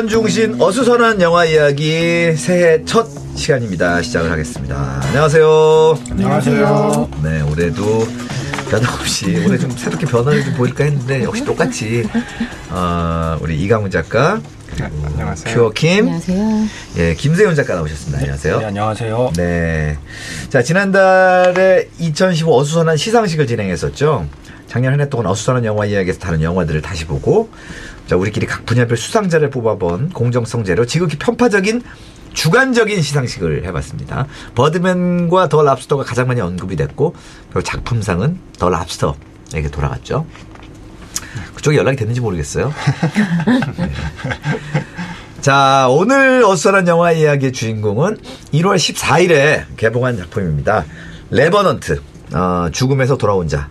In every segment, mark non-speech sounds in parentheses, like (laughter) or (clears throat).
자, 월간 중심 어수선한 영화 이야기 새해 첫 시간입니다. 시작을 하겠습니다. 안녕하세요. 안녕하세요. 네, 올해도 변함없이 올해 좀 새롭게 변화를 좀 보일까 했는데 역시 똑같이 어, 우리 이강훈 작가 그리고 안녕하세요. 퓨어 킴 안녕하세요. 예, 김세훈 작가 나오셨습니다. 안녕하세요. 네, 안녕하세요. 네. 자, 지난달에 2015 어수선한 시상식을 진행했었죠. 작년 한 해 동안 어수선한 영화 이야기에서 다른 영화들을 다시 보고, 자, 우리끼리 각 분야별 수상자를 뽑아본 공정성제로 지극히 편파적인 주관적인 시상식을 해봤습니다. 버드맨과 더 랍스터가 가장 많이 언급이 됐고, 그리고 작품상은 더 랍스터에게 돌아갔죠. 그쪽에 연락이 됐는지 모르겠어요. 네. 자, 오늘 어수선한 영화 이야기의 주인공은 1월 14일에 개봉한 작품입니다. 레버넌트, 어, 죽음에서 돌아온 자.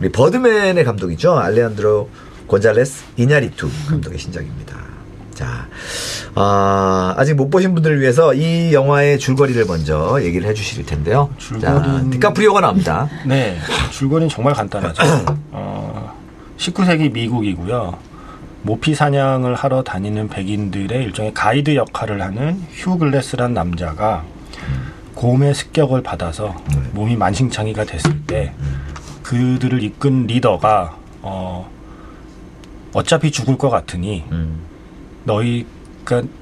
우리 버드맨의 감독이죠. 알레한드로 곤잘레스 이냐리투 감독의 신작입니다. 자, 아, 아직 못 보신 분들을 위해서 이 영화의 줄거리를 먼저 얘기를 해 주실 텐데요. 자, 줄거리는- 디카프리오가 나옵니다. (laughs) 네, 줄거리는 정말 간단하죠. (coughs) 어, 19세기 미국이고요. 모피 사냥을 하러 다니는 백인들의 일종의 가이드 역할을 하는 휴 글래스란 남자가 곰의 습격을 받아서 몸이 만신창이가 됐을 때 그들을 이끈 리더가 어, 어차피 죽을 것 같으니 음, 너희 그러니까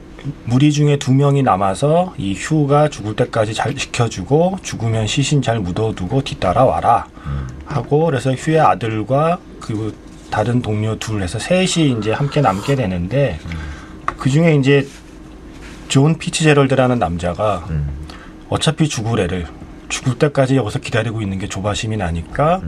무리 중에 두 명이 남아서 이 휴가 죽을 때까지 잘 지켜주고 죽으면 시신 잘 묻어두고 뒤따라 와라 하고 그래서 휴의 아들과 그 다른 동료 둘 해서 셋이 이제 함께 남게 되는데 그 중에 이제 존 피츠제럴드라는 남자가 음, 어차피 죽을 애를 죽을 때까지 여기서 기다리고 있는 게 조바심이 나니까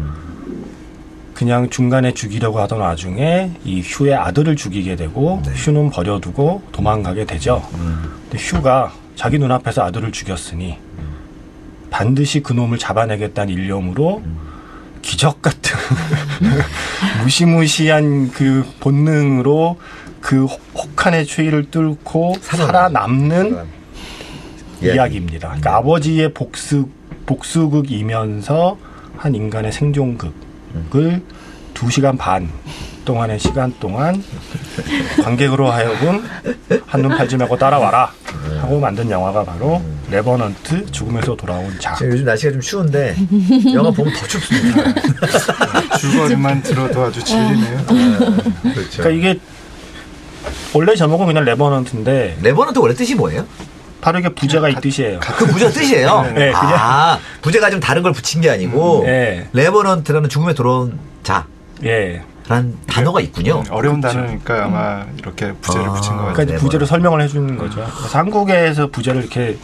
그냥 중간에 죽이려고 하던 와중에 이 휴의 아들을 죽이게 되고 네. 휴는 버려두고 도망가게 되죠. 음, 근데 휴가 자기 눈앞에서 아들을 죽였으니 반드시 그 놈을 잡아내겠다는 일념으로 기적 같은 (laughs) 무시무시한 그 본능으로 그 혹- 혹한의 추위를 뚫고 살아남는 이야기. 이야기입니다. 그러니까 아버지의 복수 복수극이면서 한 인간의 생존극 을두 시간 반 동안의 시간 동안 관객으로 하여금 한눈 팔지 말고 따라와라 하고 만든 영화가 바로 레버넌트 죽음에서 돌아온 자. 지금 요즘 날씨가 좀 추운데 영화 보면 더 춥습니다. (laughs) 줄거리만 들어도 아주 질리네요. 그렇죠. 그러니까 이게 원래 제목은 그냥 레버넌트인데 레버넌트 원래 뜻이 뭐예요? 바로 이게 부제가 이 뜻이에요. 그 부제 뜻이에요. (laughs) 네, 그냥- 아, 부제가 좀 다른 걸 붙인 게 아니고 네. 레버넌트라는 죽음에 돌아온 예. 자라는 단어가 있군요. 어려운 단어니까 아마 이렇게 부제를 아, 붙인 것 그러니까 같아요. 이제 네, 부제를 뭐. 설명을 해주는 거죠. 그래서 한국에서 부제를 이렇게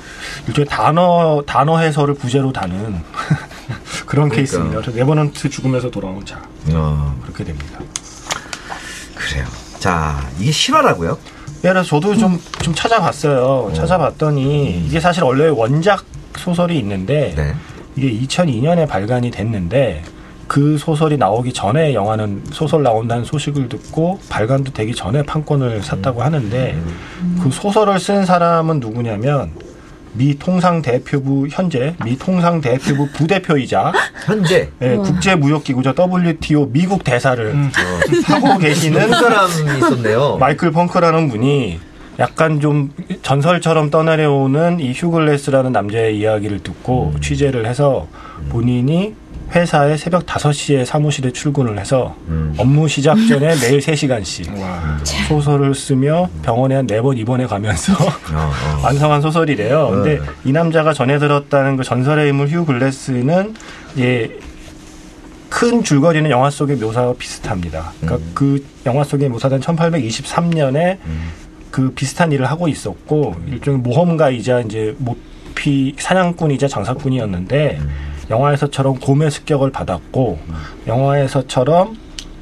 일종의 단어 단어 해설을 부제로 다는 (laughs) 그런 케이스입니다. 그래서 레버넌트 죽음에서 돌아온 자 어, 그렇게 됩니다. 그래요. 자, 이게 실화라고요? 그래서 저도 좀 좀 찾아봤어요. 찾아봤더니 이게 사실 원래 원작 소설이 있는데 네. 이게 2002년에 발간이 됐는데 그 소설이 나오기 전에 영화는 소설 나온다는 소식을 듣고 발간도 되기 전에 판권을 샀다고 하는데 그 소설을 쓴 사람은 누구냐면 미 통상 대표부 현재 미 통상 대표부 부대표이자 현재 예, 국제무역기구죠 WTO 미국 대사를 음. 하고 계시는 한 사람이 있었네요. 마이클 펑크라는 분이 약간 좀 전설처럼 떠내려오는 이 휴글레스라는 남자의 이야기를 듣고 취재를 해서 본인이 회사에 새벽 5시에 사무실에 출근을 해서 음. 업무 시작 전에 매일 3시간씩 (laughs) 와, 소설을 쓰며 병원에 한 4번 입원해 가면서 (laughs) 어, 어. (laughs) 완성한 소설이래요. 근데 네. 이 남자가 전해 들었다는 그 전설의 인물 휴 글래스는 예, 큰 줄거리는 영화 속의 묘사와 비슷합니다. 그러니까 음. 그 영화 속에 묘사된 1823년에 음. 그 비슷한 일을 하고 있었고 일종의 모험가이자 이제 모피 사냥꾼이자 장사꾼이었는데 영화에서처럼 곰의 습격을 받았고 영화에서처럼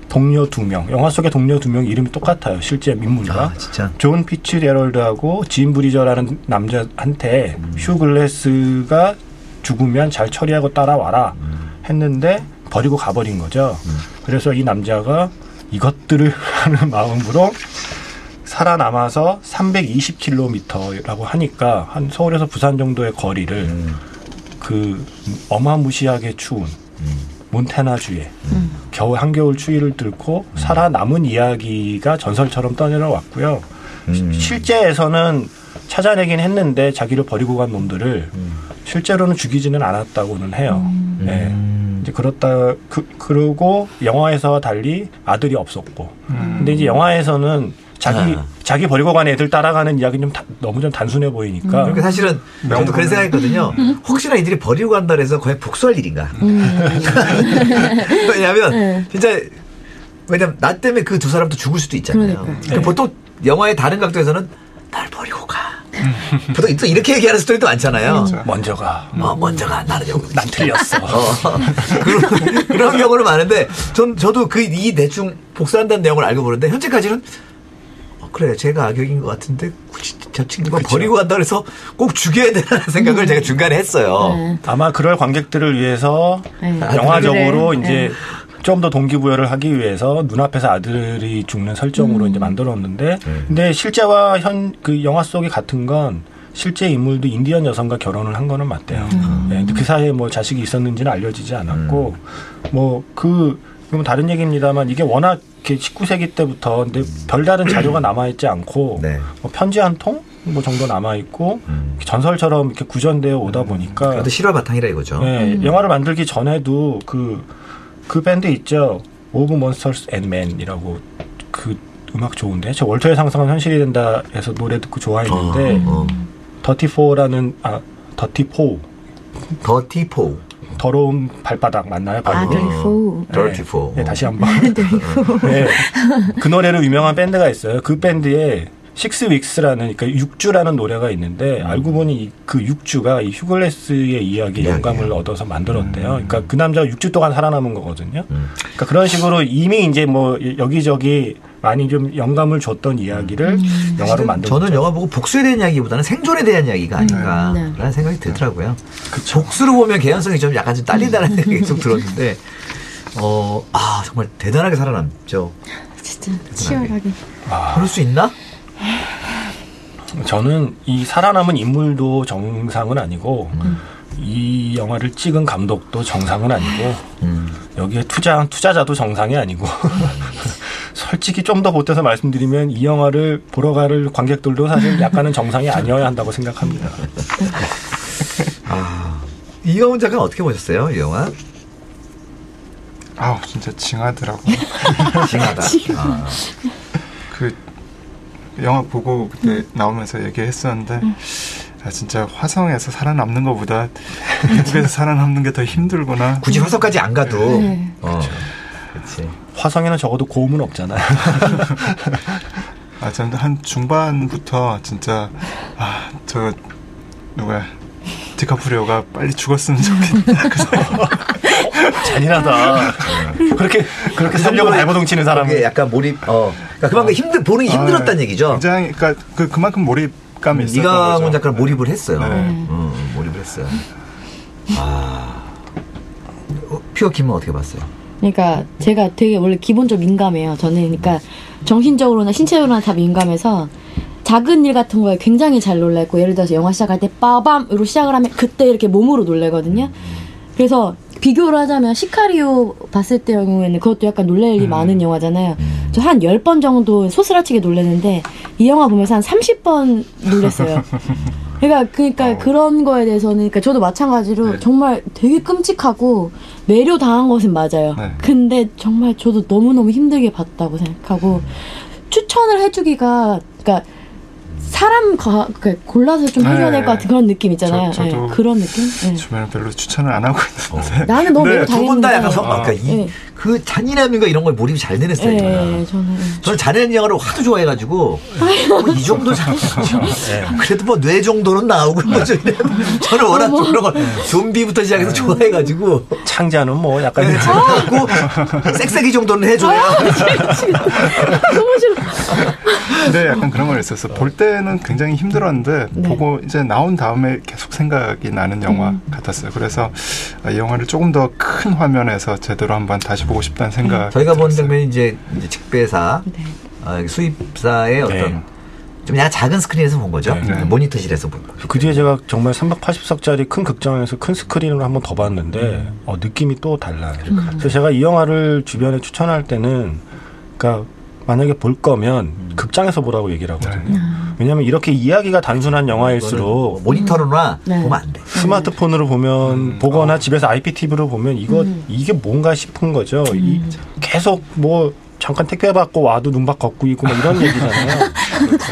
동료 두 명, 영화 속의 동료 두 명 이름이 똑같아요. 실제 인물과. 아, 진짜. 존 피츠제럴드하고 짐 브리저라는 남자한테 음. 휴 글래스가 죽으면 잘 처리하고 따라와라 음. 했는데 버리고 가버린 거죠. 그래서 이 남자가 이것들을 (laughs) 하는 마음으로 살아남아서 320km라고 하니까 한 서울에서 부산 정도의 거리를 음. 그 어마무시하게 추운 몬테나주에 겨우 한겨울 추위를 뚫고 살아남은 이야기가 전설처럼 떠내려왔고요. 음. 실제에서는 찾아내긴 했는데 자기를 버리고 간 놈들을 음. 실제로는 죽이지는 않았다고는 해요. 예. 음. 이제 그렇다 그 그러고 영화에서와 달리 아들이 없었고. 음. 근데 이제 영화에서는 자기 아. 자기 버리고 간 애들 따라가는 이야기는 좀 다- 너무 좀 단순해 보이니까. 그러니까 사실은 저도 그런 생각했거든요. 혹시나 이들이 버리고 간다 해서 거의 복수할 일인가. (laughs) 왜냐하면 진짜 왜냐면 나 때문에 그 두 사람도 죽을 수도 있잖아요. 그러니까요. 그 보통 영화의 다른 각도에서는 날 버리고 가. 보통 또 이렇게 얘기하는 스토리도 많잖아요. 그렇죠. 먼저 가 어, 먼저 가. 나는 여기. 난 틀렸어. 어, 그런, 그런 경우는 많은데, 전, 저도 그, 이 대충 복수한다는 내용을 알고 보는데, 현재까지는, 어, 그래, 제가 악역인 것 같은데, 굳이 저 친구가 그쵸. 버리고 간다 그래서 꼭 죽여야 되라는 생각을 제가 중간에 했어요. 네. 아마 그럴 관객들을 위해서 네. 영화적으로 그래. 이제 네. 좀더 동기부여를 하기 위해서 눈앞에서 아들이 죽는 설정으로 이제 만들었는데 근데 실제와 현 그 영화 속이 같은 건 실제 인물도 인디언 여성과 결혼을 한 거는 맞대요. 예, 근데 그 사이에 뭐 자식이 있었는지는 알려지지 않았고 뭐그 그건 다른 얘기입니다만 이게 워낙 이렇게 19세기 때부터 근데 별다른 자료가 남아 있지 않고 네. 뭐 편지 한 통 뭐 정도 남아 있고 음. 전설처럼 이렇게 구전되어 오다 보니까 그래도 실화 바탕이라 이거죠. 네, 영화를 만들기 전에도 그, 그 밴드 있죠. Of Monsters and Men이라고 그 음악 좋은데. 저 월터의 상상은 현실이 된다 해서 노래 듣고 좋아했는데, 어, 더티 포라는, 아, Dirty Paws. 더티 포. 더러운 발바닥 맞나요? 아, 발음이? 드리포. 더티포. 네, 다시 한 번. (laughs) 네. 그 노래로 유명한 밴드가 있어요. 그 밴드에 식스 윅스라는 그러니까 육주라는 노래가 있는데 알고 보니 이- 그 육주가 이 휴글레스의 이야기예요. 영감을 얻어서 만들었대요. 그러니까 그 남자가 육주 동안 살아남은 거거든요. 음. 그러니까 그런 식으로 이미 이제 뭐 여기저기 많이 좀 영감을 줬던 이야기를 영화로 사실은 만든 저는 거죠. 영화 보고 복수에 대한 이야기보다는 생존에 대한 이야기가 아닌가라는 네. 생각이 들더라고요. 복수로 보면 개연성이 좀 약간 좀 딸린다는 생각이 좀 들었는데, 어, 아, 정말 대단하게 살아남죠. 진짜 치열하게. 그럴 수 있나? 저는 이 살아남은 인물도 정상은 아니고 음. 이 영화를 찍은 감독도 정상은 아니고 음. 여기에 투자한 투자자도 정상이 아니고 (laughs) 솔직히 좀 더 보태서 말씀드리면 이 영화를 보러 갈 관객들도 사실 약간은 정상이 아니어야 한다고 생각합니다. 아, 이가훈 작가는 어떻게 보셨어요, 이 영화? 아우 진짜 징하더라고. 징하다. (laughs) 아, 그 영화 보고 그때 나오면서 얘기했었는데 아, 진짜 화성에서 살아남는 것보다 미국에서 (laughs) 살아남는 게 더 힘들구나. 굳이 화성까지 안 가도, 네. 어, 그렇지. 화성에는 적어도 고음은 없잖아요. (laughs) 아, 저는 한 중반부터 진짜 아, 저 누가 디카프리오가 빨리 죽었으면 좋겠다. (laughs) 그. 잔인하다. (laughs) 그렇게 그렇게 살려고 발버둥 치는 그게 사람은 약간 몰입, 어, 그러니까 그만큼 힘들, 보는 게 힘들었다는 아, 얘기죠. 굉장히 그러니까 그 그만큼 몰입감이 있었던 이강훈 거죠. 작가는 몰입을 했어요. 네. 어, 몰입을 했어요. 아, 어, 퓨어 킴은 어떻게 봤어요? 그러니까 제가 되게 원래 기본적으로 민감해요. 저는 그러니까 정신적으로나 신체적으로나 다 민감해서 작은 일 같은 거에 굉장히 잘 놀랄고 예를 들어서 영화 시작할 때 빠밤으로 시작을 하면 그때 이렇게 몸으로 놀래거든요. 그래서 비교를 하자면 시카리오 봤을 때 경우에는 그것도 약간 놀랄 일이 많은 영화잖아요. 저한 10번 정도 소스라치게 놀랐는데 이 영화 보면서 한 30번 놀랐어요. (laughs) 그러니까 그러니까 그런 거에 대해서는 그러니까 저도 마찬가지로 네. 정말 되게 끔찍하고 매료 당한 것은 맞아요. 네. 근데 정말 저도 너무너무 힘들게 봤다고 생각하고 추천을 해 주기가 그러니까 사람 가, 그러니까 골라서 좀 해줘야 될 것 같은 그런 느낌 있잖아요. 저- 저도 예, 그런 느낌? 예. 주변에 별로 추천을 안 하고 있는데 나는 너무 네, 매료 두분다 약간 성, 당했는데 그러니까 이, 네. 그 잔인함인가 이런 거에 몰입이 잘 되는 예, 스타일이잖아. 예, 저는 예. 저는 잔인한 영화를 하도 좋아해가지고 뭐이 정도 잔 (laughs) 그래도 뭐 뇌 정도는 나오고 뭐좀 이래. 저는 워낙 좀 그런 걸 좀비부터 시작해서 좋아해가지고 창자는 뭐 약간 네, 하고 (laughs) 섹세기 정도는 해줘야 너무 싫어. 근데 약간 그런 걸 있었어. 볼 때는 굉장히 힘들었는데 네. 보고 이제 나온 다음에 계속 생각이 나는 영화 음. 같았어요. 그래서 아, 이 영화를 조금 더 큰 화면에서 제대로 한번 다시 보고 싶다는 생각. 저희가 본 장면이 이제, 이제 직배사 네. 어, 수입사의 어떤 네. 좀 약간 작은 스크린에서 본 거죠. 네. 모니터실에서 본 거. 그 뒤에 제가 정말 380석짜리 큰 극장에서 큰 스크린으로 한 번 더 봤는데 어, 느낌이 또 달라요. 그래서 제가 이 영화를 주변에 추천할 때는 그러니까 만약에 볼 거면 극장에서 보라고 얘기를 하거든요. 왜냐하면 이렇게 이야기가 단순한 영화일수록 모니터로나 네. 보면 안 돼. 스마트폰으로 보면 보거나 집에서 IPTV로 보면 이거 이게 뭔가 싶은 거죠. 이 계속 뭐 잠깐 택배 받고 와도 눈밭 걷고 있고 막 이런 얘기잖아요.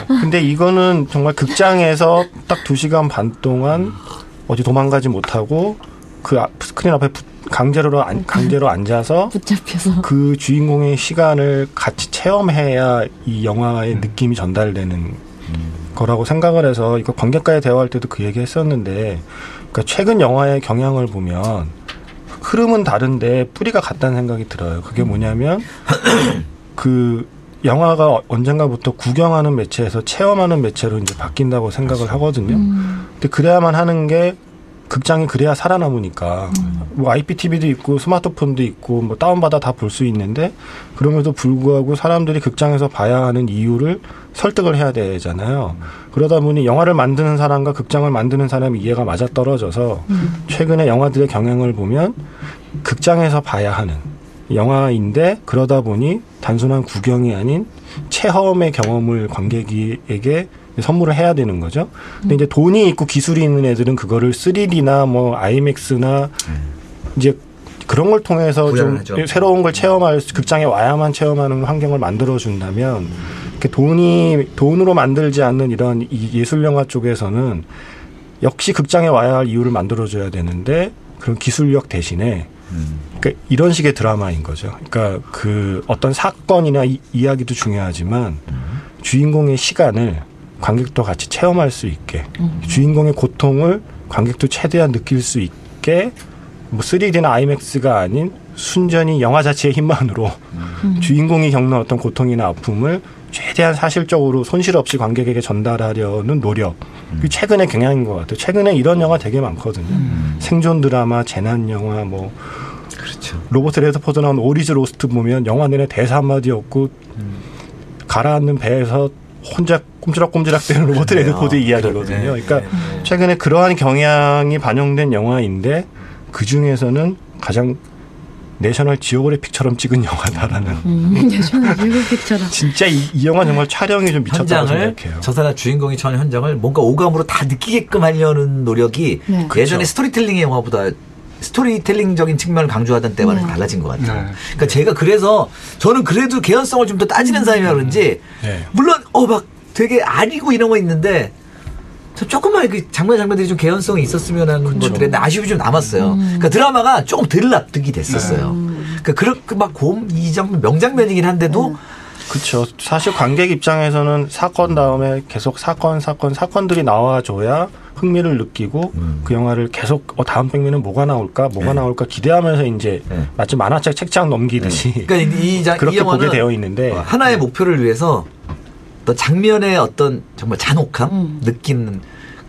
(laughs) 근데 이거는 정말 극장에서 딱 두 시간 반 동안 어디 도망가지 못하고 그 앞- 스크린 앞에 붙- 강제로 안- 강제로 앉아서 붙잡혀서. 그 주인공의 시간을 같이 체험해야 이 영화의 느낌이 전달되는 거라고 생각을 해서 이거 관객과의 대화할 때도 그 얘기 했었는데 그러니까 최근 영화의 경향을 보면 흐름은 다른데 뿌리가 같다는 생각이 들어요. 그게 뭐냐면 (coughs) 그 영화가 언젠가부터 구경하는 매체에서 체험하는 매체로 이제 바뀐다고 생각을 하거든요. 음. 근데 그래야만 하는 게 극장이 그래야 살아남으니까 뭐 IPTV도 있고 스마트폰도 있고 뭐 다운받아 다 볼 수 있는데 그럼에도 불구하고 사람들이 극장에서 봐야 하는 이유를 설득을 해야 되잖아요. 그러다 보니 영화를 만드는 사람과 극장을 만드는 사람이 이해가 맞아 떨어져서 최근에 영화들의 경향을 보면 극장에서 봐야 하는 영화인데 그러다 보니 단순한 구경이 아닌 체험의 경험을 관객에게 선물을 해야 되는 거죠. 근데 이제 돈이 있고 기술이 있는 애들은 그거를 3D나 뭐 IMAX나 이제 그런 걸 통해서 좀 구현하죠. 새로운 걸 체험할 수- 극장에 와야만 체험하는 환경을 만들어 준다면 이렇게 돈이 돈으로 만들지 않는 이런 이 예술 영화 쪽에서는 역시 극장에 와야 할 이유를 만들어 줘야 되는데 그런 기술력 대신에 그러니까 이런 식의 드라마인 거죠. 그러니까 그 어떤 사건이나 이, 이야기도 중요하지만 주인공의 시간을 관객도 같이 체험할 수 있게 주인공의 고통을 관객도 최대한 느낄 수 있게 뭐 3D나 IMAX가 아닌 순전히 영화 자체의 힘만으로 주인공이 겪는 어떤 고통이나 아픔을 최대한 사실적으로 손실 없이 관객에게 전달하려는 노력. 이 최근의 경향인 것 같아요. 최근에 이런 영화 되게 많거든요. 생존 드라마, 재난 영화, 뭐 그렇죠. 로버트 레드포드 나온 All Is Lost 보면 영화 내내 대사 한마디 없고 가라앉는 배에서 혼자 꼼지락꼼지락대는 로버트 그래요. 레드포드 이야기거든요. 그러니까 최근에 그러한 경향이 반영된 영화인데 그 중에서는 가장 내셔널 지오그래픽처럼 찍은 영화다라는 음, (laughs) 예전에 일곱픽처럼. 진짜 이, 이 영화 정말 촬영이 좀 미쳤다고 생각해요. 저 사람 주인공이 처한 현장을 뭔가 오감으로 다 느끼게끔 하려는 노력이 네. 예전에 그쵸. 스토리텔링의 영화보다 스토리텔링적인 측면을 강조하던 때와는 네. 달라진 것 같아요. 네. 그러니까 제가 그래서 저는 그래도 개연성을 좀 더 따지는 사람이라 그런지 네. 물론 어 막 되게 아리고 이런 거 있는데 저 조금만 그 장면 장면들이 좀 개연성이 있었으면 하는 것들에 아쉬움이 좀 남았어요. 그러니까 드라마가 조금 덜 납득이 됐었어요. 그러니까 그렇게 막 곰 이 장면 명장면이긴 한데도 그렇죠. 사실 관객 입장에서는 사건 다음에 계속 사건 사건 사건들이 나와줘야 흥미를 느끼고 그 영화를 계속 어, 다음 백미는 뭐가 나올까 뭐가 네. 나올까 기대하면서 이제 네. 마치 만화책 책장 넘기듯이 그러니까 이, 이, 장- 이 그렇게 영화는 보게 되어 있는데 어, 하나의 목표를 위해서 어떤 장면의 어떤 정말 잔혹함 음. 느끼는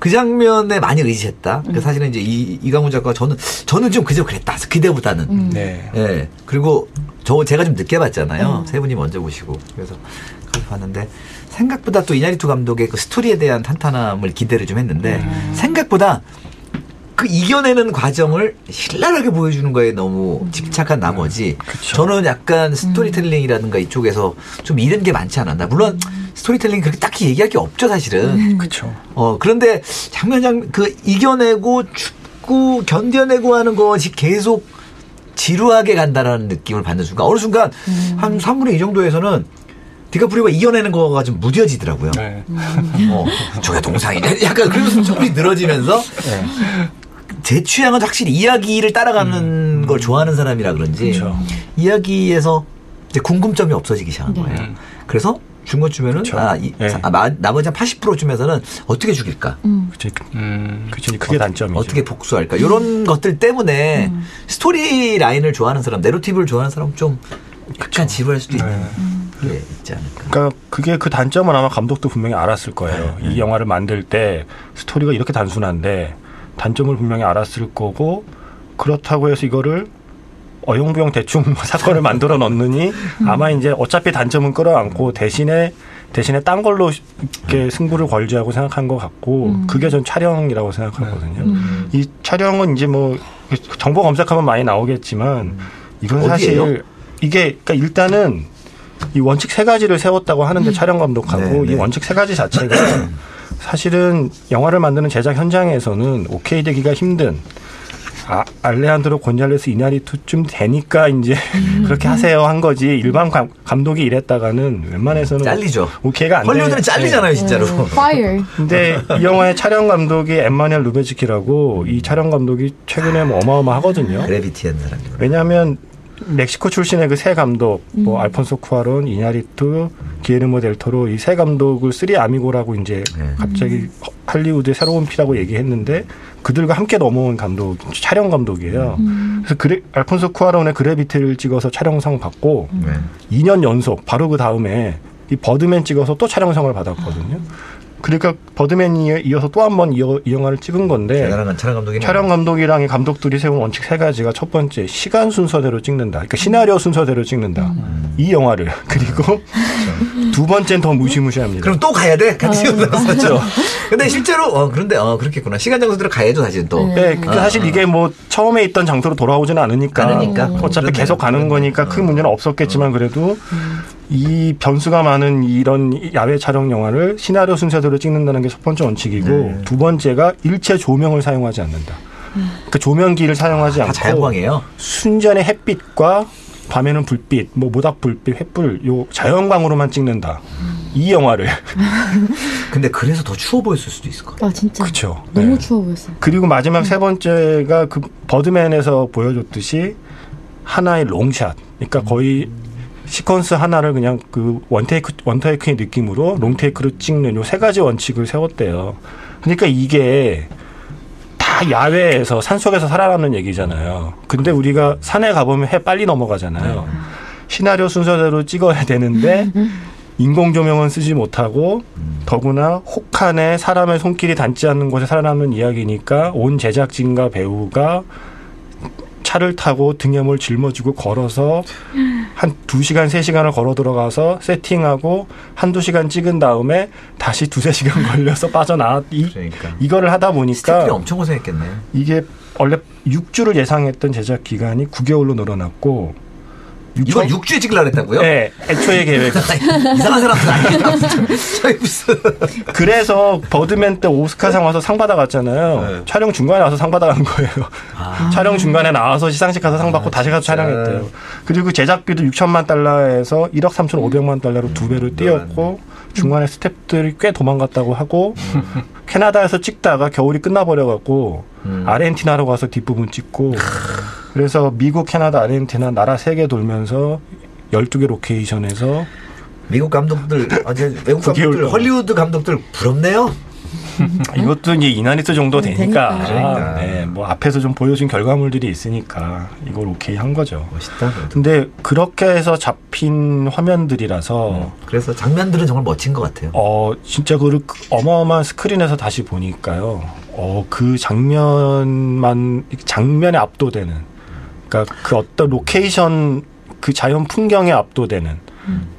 그 장면에 많이 의지했다. 그 사실은 이제 이 이강훈 작가 저는 저는 좀 그저 그랬다. 기대보다는. 음. 네. 예. 그리고 저 제가 좀 늦게 봤잖아요. 음. 세 분이 먼저 보시고 그래서 그걸 봤는데 생각보다 또 이나리투 감독의 그 스토리에 대한 탄탄함을 기대를 좀 했는데 음. 생각보다 그 이겨내는 과정을 신랄하게 보여주는 거에 너무 집착한 나머지 그쵸. 저는 약간 스토리텔링이라든가 이쪽에서 좀 잃은 게 많지 않았나. 물론 스토리텔링 그렇게 딱히 얘기할 게 없죠 사실은. 그렇죠. 어 그런데 장면 장면 그 이겨내고 죽고 견뎌내고 하는 것이 계속 지루하게 간다라는 느낌을 받는 순간 어느 순간 한 3분의 2 정도에서는 디카프리오가 이겨내는 거가 좀 무뎌지더라고요. 네. 어, 저게 동상이네. 약간 그러면서 조금이 늘어지면서 제 취향은 확실히 이야기를 따라가는 걸 좋아하는 사람이라 그런지 그렇죠. 이야기에서 이제 궁금점이 없어지기 시작한 네. 거예요. 그래서 중간쯤에는 그렇죠. 아, 이, 네. 아, 마- 나머지 한 80%쯤에서는 어떻게 죽일까? 음. 그치, 음. 그치, 그게 단점이죠. 어떻게 복수할까? 이런 것들 때문에 스토리 라인을 좋아하는 사람, 내러티브를 좋아하는 사람 좀 약간 지루할 수도 있는 네. 게 있지 않을까. 그러니까 그게 그 단점은 아마 감독도 분명히 알았을 거예요. 네, 이 영화를 만들 때 스토리가 이렇게 단순한데 단점을 분명히 알았을 거고 그렇다고 해서 이거를 어영부영 대충 (laughs) 사건을 만들어 넣느니 아마 이제 어차피 단점은 끌어안고 대신에 대신에 딴 걸로 이렇게 승부를 걸자고 생각한 것 같고 그게 전 촬영이라고 생각하거든요. 이 촬영은 이제 뭐 정보 검색하면 많이 나오겠지만 이건 어디예요? 사실 이게 그러니까 일단은 이 원칙 세 가지를 세웠다고 하는데 촬영 감독하고 네, 네. 이 원칙 세 가지 자체가 (laughs) 사실은 영화를 만드는 제작 현장에서는 오케이 되기가 힘든 아, 알레한드로 곤잘레스 이나리투쯤 되니까 이제 (laughs) 그렇게 하세요 한 거지 일반 감, 감독이 이랬다가는 웬만해서는 잘리죠. 오케이가 안 헐리우드는 되는- 잘리잖아요, 진짜로. 음, fire. 근데 이 영화의 촬영 감독이 엠마니엘 루베츠키라고 이 촬영 감독이 최근에 뭐 어마어마하거든요. 그래비티 한 사람이. 왜냐하면 멕시코 출신의 그 세 감독, 뭐 알폰소 쿠아론, 이냐리투, 기에르모 델토로 이 세 감독을 three amigo라고 이제 네. 갑자기 허- 할리우드의 새로운 피라고 얘기했는데 그들과 함께 넘어온 감독, 촬영 감독이에요. 그래서 그래, 알폰소 쿠아론의 그래비티를 찍어서 촬영상 받고 네. 2년 연속 바로 그 다음에 이 버드맨 찍어서 또 촬영상을 받았거든요. 그러니까 버드맨에 이어서 또 한 번 이 영화를 찍은 건데 촬영 감독이 촬영 감독이랑 이 감독들이 세운 원칙 세 가지가 첫 번째 시간 순서대로 찍는다. 그러니까 시나리오 순서대로 찍는다. 이 영화를 (laughs) 그리고 두 번째는 더 무시무시합니다. 그럼 또 가야 돼? 같이 아, 나서 근데 실제로 어 그런데 어 그렇겠구나. 시간 장소대로 가야죠, 사실 또. 네. 네, 그러니까 사실 이게 뭐 처음에 있던 장소로 돌아오지는 않으니까, 않으니까. 어차피 그렇네요. 계속 가는 거니까 큰 문제는 없었겠지만 그래도 이 변수가 많은 이런 야외 촬영 영화를 시나리오 순서대로 찍는다는 게 첫 번째 원칙이고 네. 두 번째가 일체 조명을 사용하지 않는다. 그러니까 조명기를 사용하지 다 않고 자연광이에요. 순전의 햇빛과 밤에는 불빛, 뭐 모닥 불빛, 횃불 요 자연광으로만 찍는다. 이 영화를 (laughs) 근데 그래서 더 추워 보였을 수도 있을 것 같아요. 아 진짜. 그쵸. 너무 네. 추워 보였어요. 그리고 마지막 세 번째가 그 버드맨에서 보여줬듯이 하나의 롱샷. 그러니까 거의 시퀀스 하나를 그냥 그 원테이크 원테이크의 느낌으로 롱테이크로 찍는 요 세 가지 원칙을 세웠대요. 그러니까 이게 다 야외에서 산 속에서 살아남는 얘기잖아요. 근데 우리가 산에 가보면 해 빨리 넘어가잖아요. 시나리오 순서대로 찍어야 되는데 인공 조명은 쓰지 못하고 더구나 혹한에 사람의 손길이 닿지 않는 곳에 살아남는 이야기니까 온 제작진과 배우가 차를 타고 등에 뭘 짊어지고 걸어서 한 두시간세시간을 걸어 들어가서 세팅하고 한두 시간 찍은 다음에 다시 두세 시간 (laughs) 걸려서 빠져나왔 이, 그러니까. 이거를 하다 보니까 엄청 고생했겠네. 이게 원래 6주를 예상했던 제작 기간이 9개월로 늘어났고 이건 6주에 찍으려고 했다고요? 네, 애초에 계획. (laughs) 이상한 사람들 아니야. (laughs) 저희 무슨. 그래서 버드맨 때 오스카상 와서 상 받아갔잖아요. 네. 촬영 중간에 와서 상 받아간 거예요. 아. 촬영 중간에 나와서 시상식 가서 상 받고 다시 가서. 촬영했대요. 그리고 제작비도 6천만 달러에서 1억 3천5백만 달러로 두 배로 뛰었고 중간에 스탭들이 꽤 도망갔다고 하고 캐나다에서 찍다가 겨울이 끝나버려갖고 음. 아르헨티나로 가서 뒷부분 찍고 그래서 미국, 캐나다, 아르헨티나 나라 세 개 돌면서 12개 로케이션에서 미국 감독들, 아니, 외국 감독들. 헐리우드 감독들 부럽네요. (laughs) 이것도 이제 이냐리투 정도 음, 되니까, 되니까. 네, 뭐 앞에서 좀 보여준 결과물들이 있으니까 이걸 오케이 한 거죠. 멋있다. 그래도. 근데 그렇게 해서 잡힌 화면들이라서 어, 그래서 장면들은 정말 멋진 것 같아요. 어 진짜 그 어마어마한 스크린에서 다시 보니까요. 어그 장면만 장면에 압도되는 그러니까 그 어떤 로케이션 그 자연 풍경에 압도되는.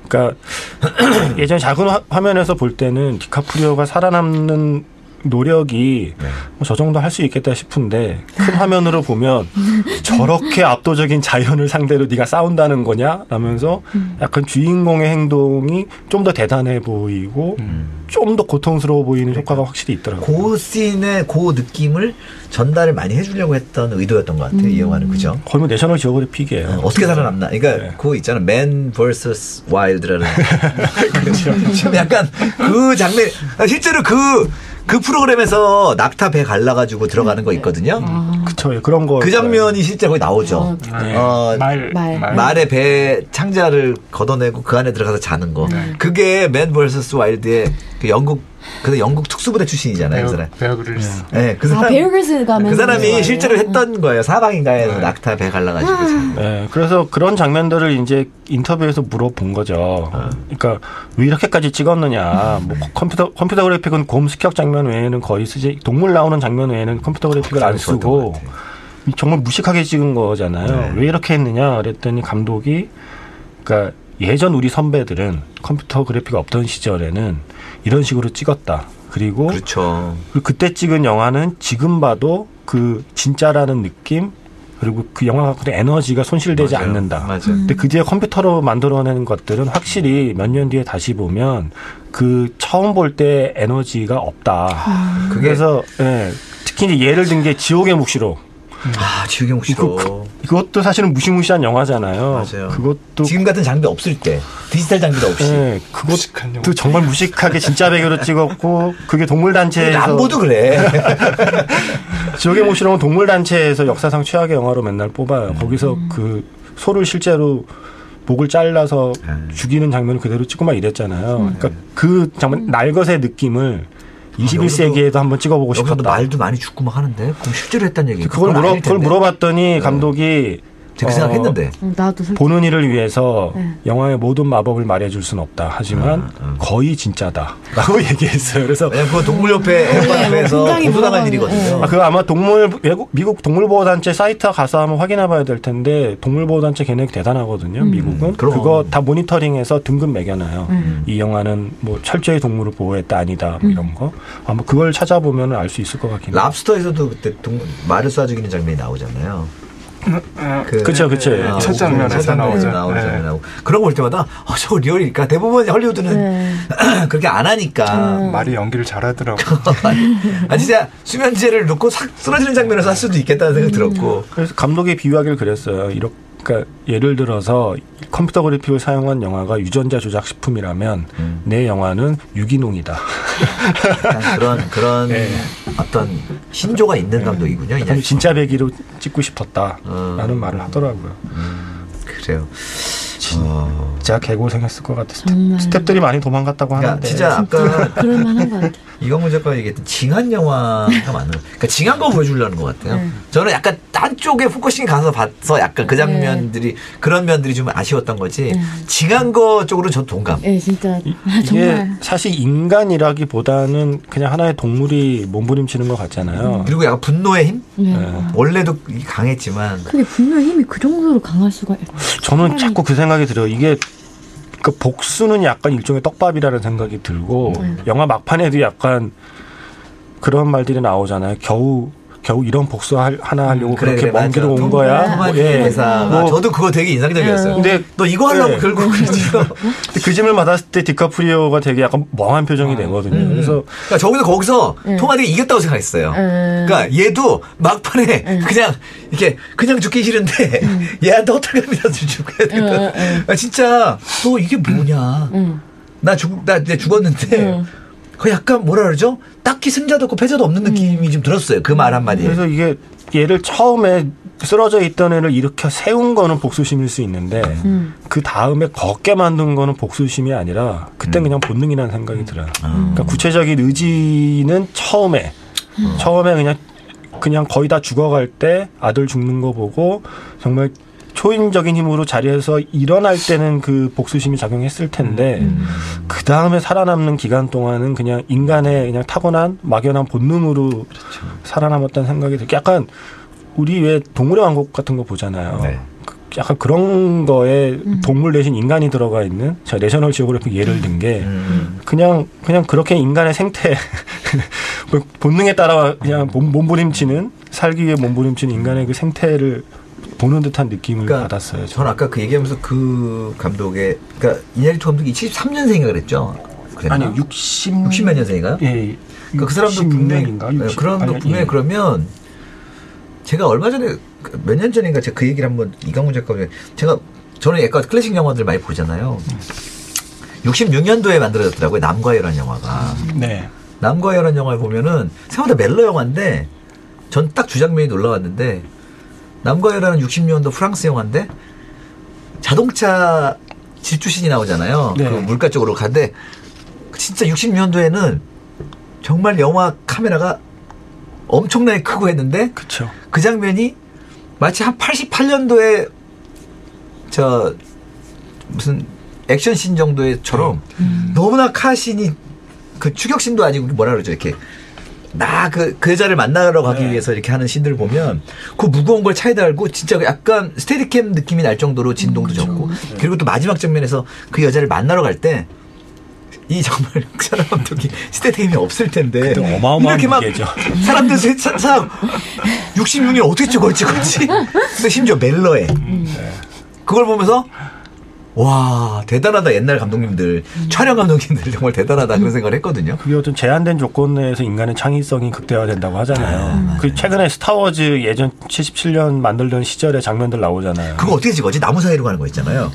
그러니까 (clears throat) 예전 작은 화, 화면에서 볼 때는 디카프리오가 살아남는 노력이 네. 뭐저 정도 할 수 있겠다 싶은데 큰 화면으로 보면 저렇게 압도적인 자연을 상대로 네가 싸운다는 거냐 라면서 약간 주인공의 행동이 좀 더 대단해 보이고 좀더 고통스러워 보이는 효과가 확실히 있더라고요. 그 씬의 그 느낌을 전달을 많이 해주려고 했던 의도였던 것 같아요. 이 영화는 그죠? 거의 뭐 내셔널 지오그래픽이에요. 어, 어떻게 살아남나? 그러니까 네. 그거 있잖아, Man vs. Wild라는. 좀 (laughs) (laughs) 약간 그 장면, 아, 실제로 그 그 프로그램에서 낙타 배 갈라가지고 들어가는 거 있거든요. 그쵸 예, 그런 거. 그 장면이 실제 거기 나오죠. 네. 어, 말, 말. 말의 배 창자를 걷어내고 그 안에 들어가서 자는 거. 그게 Man vs. Wild의 그 영국 그 영국 특수부대 출신이잖아요, 그 사람. 베어 그릴스. 네, 그아 사람. 베어 그릴스가 그 사람이 맨날 실제로. 했던 거예요. 사막인가에서 네. 낙타 배 갈라가지고. 거. 네, 그래서 그런 장면들을 이제 인터뷰에서 물어본 거죠. 그러니까 왜 이렇게까지 찍었느냐. 뭐 컴퓨터 컴퓨터 그래픽은 곰 습격 장면 외에는 거의 쓰지 동물 나오는 장면 외에는 컴퓨터 그래픽을 안 쓰고. 정말 무식하게 찍은 거잖아요. 네. 왜 이렇게 했느냐 그랬더니 감독이 그러니까 예전 우리 선배들은 컴퓨터 그래픽 없던 시절에는 이런 식으로 찍었다. 그리고 그렇죠. 그리고 그때 찍은 영화는 지금 봐도 그 진짜라는 느낌 그리고 그 영화가 있는 에너지가 손실되지 맞아요. 않는다. 맞아요. 근데 그 뒤에 컴퓨터로 만들어낸 것들은 확실히 몇 년 뒤에 다시 보면 그 처음 볼 때 에너지가 없다. 그게 그래서 예, 특히 이제 예를 든 게 지옥의 묵시록. 아 지우경 씨도 그 것도 사실은 무시무시한 영화잖아요. 맞아요. 그것도 지금 같은 장비 없을 때 디지털 장비도 없이 예, 무식한 그것도. 정말 무식하게 진짜 배경으로 찍었고 그게 동물 단체에서 남보도 그래. (laughs) 지옥의 묵시록은 동물 단체에서 역사상 최악의 영화로 맨날 뽑아요. 거기서 그 소를 실제로 목을 잘라서 음. 죽이는 장면을 그대로 찍고 막 이랬잖아요. 그러니까 그 장면 날것의 느낌을 21세기에도 한번 찍어보고 싶었다. 말도 많이 죽고 막 하는데 그럼 실제로 했다는 얘기. 그걸 물어 그걸 물어봤더니 네. 감독이 제가 어, 생각했는데 음, 보는 이를 위해서 네. 영화의 모든 마법을 말해줄 수는 없다. 하지만 아, 아. 거의 진짜다라고 (laughs) 얘기했어요. 그래서 왜냐면 그거 동물협회 애호가협회에서 굉장히 보도당할 물어봤는데, 일이거든요. 아, 그 아마 동물 외국 미국 동물보호단체 사이트 가서 한번 확인해봐야 될 텐데 동물보호단체 걔네 대단하거든요. 음. 미국은 그럼. 그거 다 모니터링해서 등급 매겨놔요. 음. 이 영화는 뭐 철저히 동물을 보호했다 아니다 뭐 이런 거 아마 그걸 찾아보면 알 수 있을 것 같긴 해요. 랍스터에서도 그때 동, 말을 쏴 죽이는 장면이 나오잖아요. 그, 그쵸, 그쵸. 아, 첫 장면에서 첫 나오죠. 나오는 네. 장면 나오고 그런 거볼 때마다 어, 저거 리얼일까? 대부분 헐리우드는 네. (clears throat) 그렇게 안 하니까 음. 말이 연기를 잘하더라고. (laughs) 아 진짜 수면제를 놓고 싹 쓰러지는 장면에서 할 수도 있겠다는 생각 들었고 그래서 감독이 비유하기를 그랬어요. 이렇게 그러니까 예를 들어서 컴퓨터 그래픽을 사용한 영화가 유전자 조작 식품이라면 음. 내 영화는 유기농이다. 약간 그런 그런 네. 어떤 신조가 있는 감독이군요. 이날 진짜배기로 찍고 싶었다라는 음. 말을 하더라고요. 그래요. 어, 진짜 개고생했을 것 같았어요. 정말. 스탭들이 많이 도망갔다고 그러니까 하는데 진짜 아까 그럴만한 것 같아. (laughs) 이광문 작가가 얘기했던 징한 영화가 많은 그러니까 징한 거 보여주려는 것 같아요. 네. 저는 약간 딴 쪽에 focusing이 가서 봐서 약간 그 장면들이 그런 면들이 좀 아쉬웠던 거지. 네. 징한 거 쪽으로 저 동감. 예, 진짜 이- 아, 이게 정말 사실 인간이라기보다는 그냥 하나의 동물이 몸부림치는 것 같잖아요. 그리고 약간 분노의 힘? 예. 네. 원래도 강했지만 근데 분명 힘이 그 정도로 강할 수가 저는 자꾸 그 생각 이 들어요. 이게 그 복수는 약간 일종의 떡밥이라는 생각이 들고 음. 영화 막판에도 약간 그런 말들이 나오잖아요. 겨우 겨우 이런 복수 할- 하나 하려고 그렇게 먼 길을 온 거야. 뭐, 예. 뭐, 저도 그거 되게 인상적이었어요. 근데 너 이거 하려고 네. 결국 그랬어. 근데 그 질문을 받았을 때 디카프리오가 되게 약간 멍한 표정이 되거든요. 음. 그래서 그러니까 저기서 거기서 음. 토마디가 이겼다고 생각했어요. 음. 그러니까 얘도 막판에 음. 그냥 이렇게 그냥 죽기 싫은데 (laughs) 얘한테 허탈감이라도 죽어야 될 음, 거. 음, 음. 아 진짜 너 이게 뭐냐? 응. 나 죽, 나 이제 죽었는데 음. 그 약간 뭐라 그러죠? 딱히 승자도 없고 패자도 없는 느낌이 좀 들었어요. 그 말 한마디에. 그래서 이게 얘를 처음에 쓰러져 있던 애를 일으켜 세운 거는 복수심일 수 있는데 음. 그 다음에 걷게 만든 거는 복수심이 아니라 그땐 그냥 본능이라는 생각이 들어요. 그러니까 구체적인 의지는 처음에 처음에 그냥 그냥 거의 다 죽어갈 때 아들 죽는 거 보고 정말 초인적인 힘으로 자리에서 일어날 때는 그 복수심이 작용했을 텐데 그 다음에 살아남는 기간 동안은 그냥 인간의 그냥 타고난 막연한 본능으로 살아남았다는 생각이 들고 약간 우리 왜 동물의 왕국 같은 거 보잖아요. 네. 그- 약간 그런 거에 동물 대신 인간이 들어가 있는 제가 내셔널 지오그래픽 예를 든게 음. 그냥 그냥 그렇게 인간의 생태 그 (laughs) 본능에 따라 그냥 몸, 몸부림치는 살기 위해 몸부림치는 인간의 그 생태를 보는 듯한 느낌을 그러니까 받았어요. 저는 아까 그 얘기하면서 그 감독의 그러니까 이냐리토 감독이 73년생인가 그랬죠? 그랬나? 아니요 60 60몇 년생인가요? 예. 그러니까 그 사람도 분명히 66년인가? 네, 그런 분 아니, 분명히 예. 그러면 제가 얼마 전에 몇 년 전인가 제가 그 얘기를 한번 이강훈 작가가 제가 저는 약간 클래식 영화들 많이 보잖아요. 66년도에 만들어졌더라고요. 남과 여라는 영화가. 네. 남과 여라는 영화를 보면은 생각보다 멜로 영화인데 전딱 주장면이 놀라웠는데 남과 여라는 60년도 프랑스 영화인데 자동차 질주신이 나오잖아요. 네. 그 물가 쪽으로 가는데 진짜 60년도에는 정말 영화 카메라가 엄청나게 크고 했는데 그렇죠. 그 장면이 마치 한 88년도에 저 무슨 액션씬 정도의처럼 너무나 카신이 그 추격신도 아니고 뭐라 그러죠 이렇게 나그그 여자를 만나러 가기 네. 위해서 이렇게 하는 신들을 보면 그 무거운 걸 차에다 달고 진짜 약간 Steadicam 느낌이 날 정도로 진동도 적고 그리고 또 마지막 장면에서 그 여자를 만나러 갈 때 이 정말 (laughs) 그 사람 감독이 Steadicam이 없을 텐데 이렇게 막 무게죠. 사람들 세- 사, 사람 66년 어떻게 찍었지 찍었지. (laughs) 근데 심지어 멜러에. 그걸 보면서 와 대단하다 옛날 감독님들. 촬영 감독님들 정말 대단하다 그런 생각을 했거든요. 그게 어떤 제한된 조건 내에서 인간의 창의성이 극대화된다고 하잖아요. 그 최근에 스타워즈 예전 77년 만들던 시절의 장면들 나오잖아요. 그거 어떻게 찍었지 나무 사이로 가는 거 있잖아요.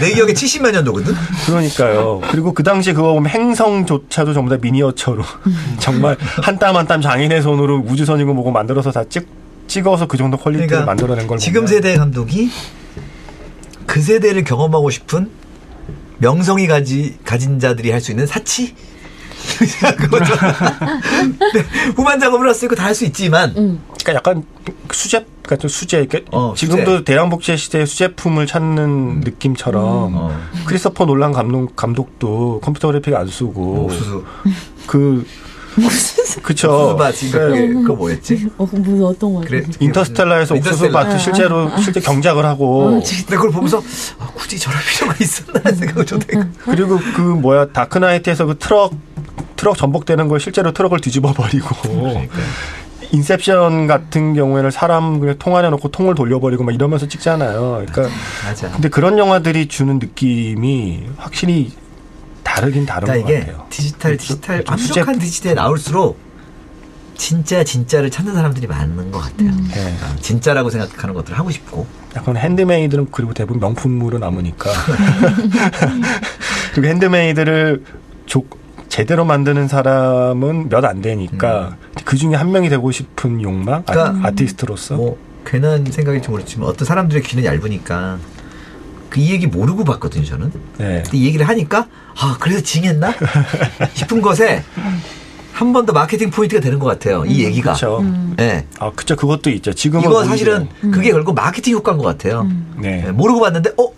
내 기억에 70몇 년도거든? 그러니까요. 그리고 그 당시에 그거 보면 행성조차도 전부 다 미니어처로 정말 한땀 한 땀 장인의 손으로 우주선이고 뭐고 만들어서 다 찍, 찍어서 그 정도 quality를 그러니까 만들어낸 걸 지금 보면 세대 감독이 그 세대를 경험하고 싶은 명성이 가지 가진 자들이 할 수 있는 사치 그거죠. (laughs) 네, 후반 작업을 할 수 있고 다 할 수 있지만 음. 그러니까 약간 수제 같은 수제 이렇게 어, 지금도 수제. 대량복제 시대의 수제품을 찾는 느낌처럼 어. 크리스토퍼 놀란 감독 감독도 컴퓨터 그래픽 안 쓰고 옥수수 그 그쵸 옥수수밭 지금 그러니까 그게 그거 뭐였지? 어, 무슨 어떤 거? 그래 인터스텔라에서 옥수수 인터스텔라. 마트 실제로 실제 경작을 하고. 어, 근데 그걸 보면서 아, 굳이 저럴 필요가 있었나 하는 생각을 좀 했고. 그리고 그 뭐야 다크나이트에서 그 트럭 트럭 전복되는 걸 실제로 트럭을 뒤집어 버리고. 인셉션 같은 경우에는 사람 그냥 통 안에 넣고 통을 돌려버리고 막 이러면서 찍잖아요. 그러니까 맞아. 근데 그런 영화들이 주는 느낌이 확실히 다르긴 다른 그러니까 것 이게 같아요. 디지털 좀- 디지털 좀 수제- 완벽한 디지털에 나올수록 진짜 진짜를 찾는 사람들이 많은 것 같아요. 네. 아, 진짜라고 생각하는 것들을 하고 싶고. 약간 handmade는 그리고 대부분 명품으로 남으니까. (laughs) 그리고 handmade를 조- 제대로 만드는 사람은 몇 안 되니까 그 중에 한 명이 되고 싶은 욕망? 아, 그러니까 아 티스트로서? 뭐 괜한 생각일지 모르지만 어떤 사람들의 귀는 얇으니까 그 이 얘기 모르고 봤거든요 저는. 네. 근데 이 얘기를 하니까 아 그래서 징했나 (laughs) 싶은 것에 한 번 더 마케팅 포인트가 되는 것 같아요. 이 얘기가. 그렇죠. 네. 아, 그쵸. 그것도 있죠. 지금은 이거 사실은 그게 결국 마케팅 효과인 것 같아요. 네. 네, 모르고 봤는데 어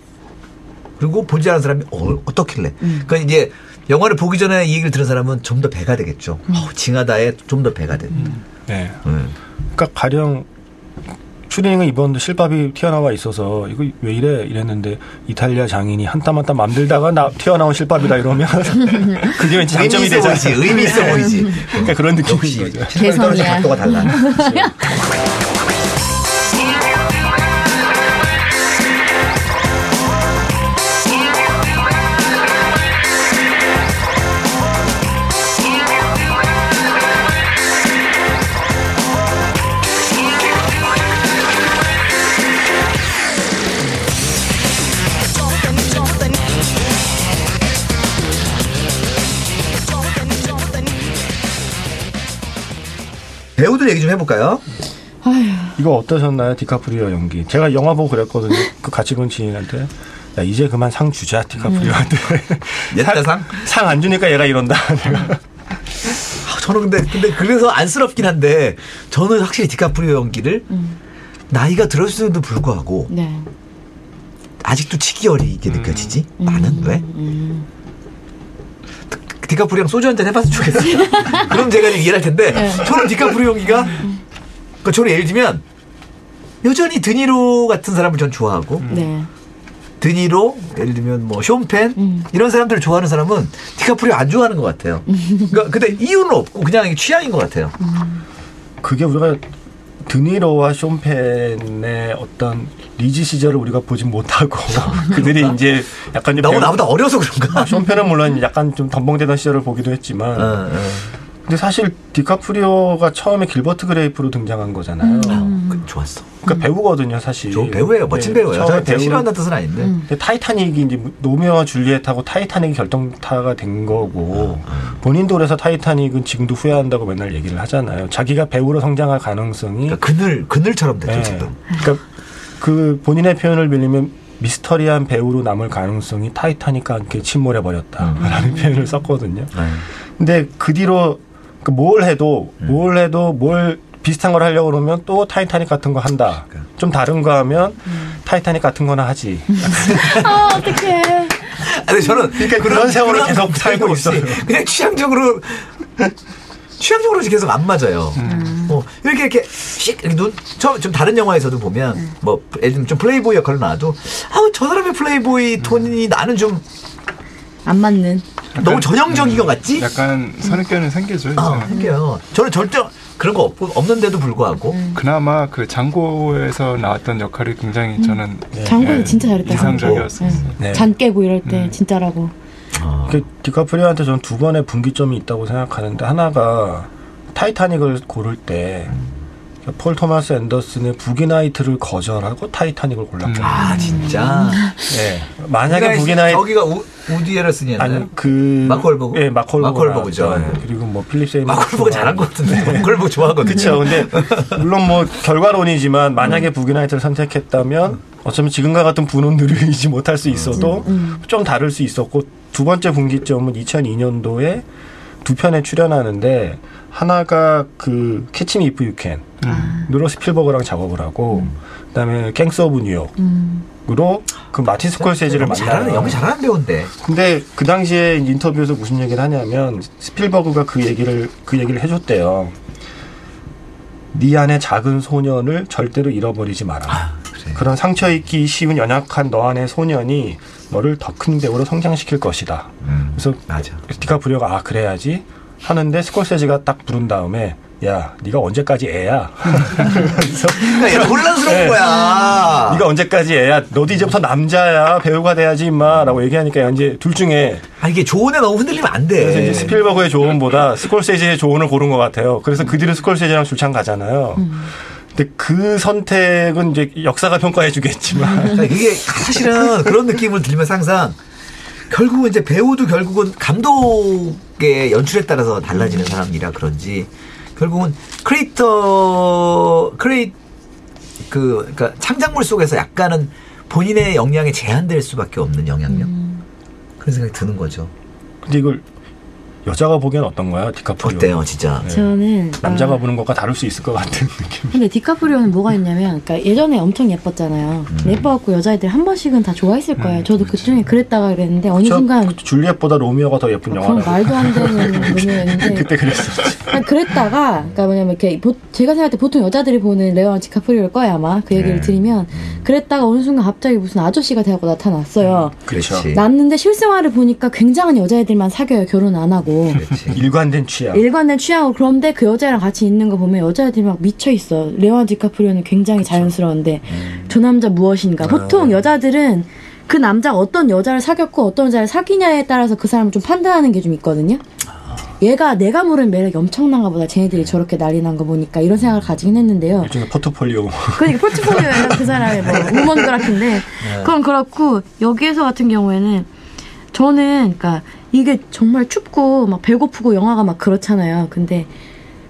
그리고 보지 않은 사람이 어 어떻길래 그러니까 이제 영화를 보기 전에 이 얘기를 들은 사람은 좀 더 배가 되겠죠. 어, 징하다에 좀 더 배가 돼. 네. 음. 그러니까 가령 추리닝은 이번도 실밥이 튀어나와 있어서 이거 왜 이래 이랬는데 이탈리아 장인이 한 땀 한 땀 만들다가 나 튀어나온 실밥이다 이러면 (laughs) 그게 왠지 장점이 되잖아요. 의미 있어 보이지. 그러니까 그런 느낌인 역시 거죠. 개성이야. 각도가 달라. (laughs) 배우들 얘기 좀 해볼까요? 이거 어떠셨나요, 디카프리오 연기? 제가 영화 보고 그랬거든요. (laughs) 그 같이 본 지인한테. 야, 이제 그만 상 주자, 디카프리오한테. (laughs) 옛날 상? 상 안 주니까 얘가 이런다. (laughs) 내가. 아, 저는 근데 근데 그래서 안쓰럽긴 한데 저는 확실히 디카프리오 연기를 나이가 들었음에도 불구하고 네. 아직도 치기 어리게 느껴지지? 나는 왜? 음. 디- 디카프리오랑 소주 한 잔 해봤으면 좋겠어요. (laughs) 그럼 제가 이해를 할 텐데 저는 디카프리오 연기가 그러니까 저는 예를 들면 여전히 드니로 같은 사람을 전 좋아하고 네. 드니로 예를 들면 뭐 숀 펜 음. 이런 사람들을 좋아하는 사람은 디카프리오 안 좋아하는 것 같아요. 그러니까 근데 이유는 없고 그냥 취향인 것 같아요. 그게 우리가 드니로와 숀 펜의 어떤 리즈 시절을 우리가 보진 못하고 (laughs) 그들이 이제 약간 좀 너무 배우- 나보다 어려서 그런가? 아, 숀 펜은 물론 약간 좀 덤벙대던 시절을 보기도 했지만 어, 어. 근데 사실 디카프리오가 처음에 길버트 그레이프로 등장한 거잖아요. 아, 그, 좋았어. 그러니까 배우거든요, 사실. 저 배우예요. 멋진 네, 배우예요. 처음에 배우는- 싫어한다는 뜻은 아닌데. 근데 타이타닉이 이제 로미오와 줄리엣하고 타이타닉이 결정타가 된 거고 본인도 그래서 타이타닉은 지금도 후회한다고 맨날 얘기를 하잖아요. 자기가 배우로 성장할 가능성이 그러니까 그늘 그늘처럼 됐죠 네. 지금. 그러니까 그 본인의 표현을 빌리면 미스터리한 배우로 남을 가능성이 타이타닉과 함께 침몰해 버렸다라는 표현을 썼거든요. 네. 근데 그 뒤로 그뭘 해도 뭘 해도 뭘 비슷한 걸 하려고 그러면 또 타이타닉 같은 거 한다. 좀 다른 거 하면 타이타닉 같은 거나 하지. (laughs) 아, 어떡해. 아니 저는 그러니까 그런 세월을 계속 (laughs) 살고 있어요. 그냥 취향적으로 취향적으로 계속 안 맞아요. 음. 어, 이렇게 이렇게 씩 이렇게 눈, 좀, 좀 다른 영화에서도 보면 음. 뭐 예를 들면 좀 플레이보이 역할을 나와도 아우 저 사람의 플레이보이 톤이 나는 좀 안 맞는. 너무 전형적인 것 같지? 약간 선입견이 생기죠. 아. 생겨요. 저는 절대 그런 거 없고 없는데도 불구하고 그나마 그 장고에서 나왔던 역할이 굉장히 저는 장고는 예, 진짜 잘했다. 이상적이었어요. 네. 잔 깨고 이럴 때 음. 진짜라고. 어. 그 디카프리오한테 저는 두 번의 분기점이 있다고 생각하는데 하나가 타이타닉을 고를 때 폴 토마스 앤더슨의 부기나이트를 거절하고 타이타닉을 골랐거든요. 아 진짜. 네. 만약에 부기나이트 여기가 우, 우디 에러슨이었나요? 아니 그 마크 홀버그? 예, 홀버그. 마크. 나왔던, 예. 그리고 뭐 필립 세이먼. 마크 홀버그 잘한 것 같은데. 마크 홀버그 좋아하거든요. 그렇죠. 근데 (laughs) 물론 뭐 결과론이지만 만약에 부기나이트를 선택했다면 어쩌면 지금과 같은 분원들을 이지 못할 수 있어도 좀 다를 수 있었고 두 번째 분기점은 2002년도에 두 편에 출연하는데 하나가 그 캐치 미 이프 유 캔으로 스필버그랑 작업을 하고 그다음에 갱스 오브 뉴욕으로 음. 그 마틴 스콜세지를 만나요. 연기 잘하는 배우인데. 근데 그 당시에 인터뷰에서 무슨 얘기를 하냐면 스필버그가 그 얘기를 그 얘기를 해줬대요. 네 안에 작은 소년을 절대로 잃어버리지 마라. 아, 그래. 그런 상처 입기 쉬운 연약한 너 안의 소년이 너를 더 큰 배우로 성장시킬 것이다. 음, 그래서 맞아. 디카프리오가 아 그래야지 하는데 스콜세지가 딱 부른 다음에 야 네가 언제까지 애야? 그래서 그러니까 혼란스러운 네. 거야. 네가 언제까지 애야? 너도 이제부터 남자야 배우가 돼야지 임마라고 얘기하니까 이제 둘 중에 아 이게 조언에 너무 흔들리면 안 돼. 그래서 이제 스필버그의 조언보다 스콜세지의 조언을 고른 것 같아요. 그래서 그 뒤로 스콜세지랑 줄창 가잖아요. 근데 그 선택은 이제 역사가 평가해 주겠지만 자, (laughs) 이게 사실은 그런 느낌을 들면서 항상 결국은 이제 배우도 결국은 감독 의 연출에 따라서 달라지는 사람이라 그런지 결국은 크리에이터 크리에이 그 그러니까 창작물 속에서 약간은 본인의 역량에 제한될 수밖에 없는 영향력 그런 생각이 드는 거죠. 근데 이걸 여자가 보기엔 어떤가요? 디카프리오. 어때요, 진짜? 저는 남자가 아, 보는 것과 다를 수 있을 것 같은 느낌. 근데 디카프리오는 뭐가 있냐면, 그러니까 예전에 엄청 예뻤잖아요. 예뻐갖고 여자애들 한 번씩은 다 좋아했을 거예요. 저도 그 중에 그랬다가 그랬는데 어느 저 순간 줄리엣보다 로미오가 더 예쁜 그런 영화라고. 말도 안 되는 (laughs) 놈이었는데 그때 그랬었지. 그랬다가 그러니까 뭐냐면 이렇게 보- 제가 생각할 때 보통 여자들이 보는 레오나르도 디카프리오일 거예요 아마 그 얘기를 네. 드리면 그랬다가 어느 순간 갑자기 무슨 아저씨가 되고 나타났어요. 그렇지. 났는데 실생활을 보니까 굉장한 여자애들만 사귀어요 결혼 안 하고 그렇지. 일관된 취향. 일관된 취향으로 그런데 그 여자랑 같이 있는 거 보면 여자애들이 막 미쳐 있어. 레오나르도 디카프리오는 굉장히 자연스러운데 저 남자 무엇인가. 보통 여자들은 그 남자가 어떤 여자를 사귀었고 어떤 여자를 사귀냐에 따라서 그 사람을 좀 판단하는 게 좀 있거든요. 얘가 내가 모르는 매력이 엄청난가 보다. 쟤네들이 저렇게 난리 난 거 보니까 이런 생각을 가지긴 했는데요. 일종의 포트폴리오. 그러니까 포트폴리오에는 그 사람의 뭐 (laughs) 우먼 그라피인데 그건 그렇고 여기에서 같은 경우에는 저는 그러니까 이게 정말 춥고 막 배고프고 영화가 막 그렇잖아요. 근데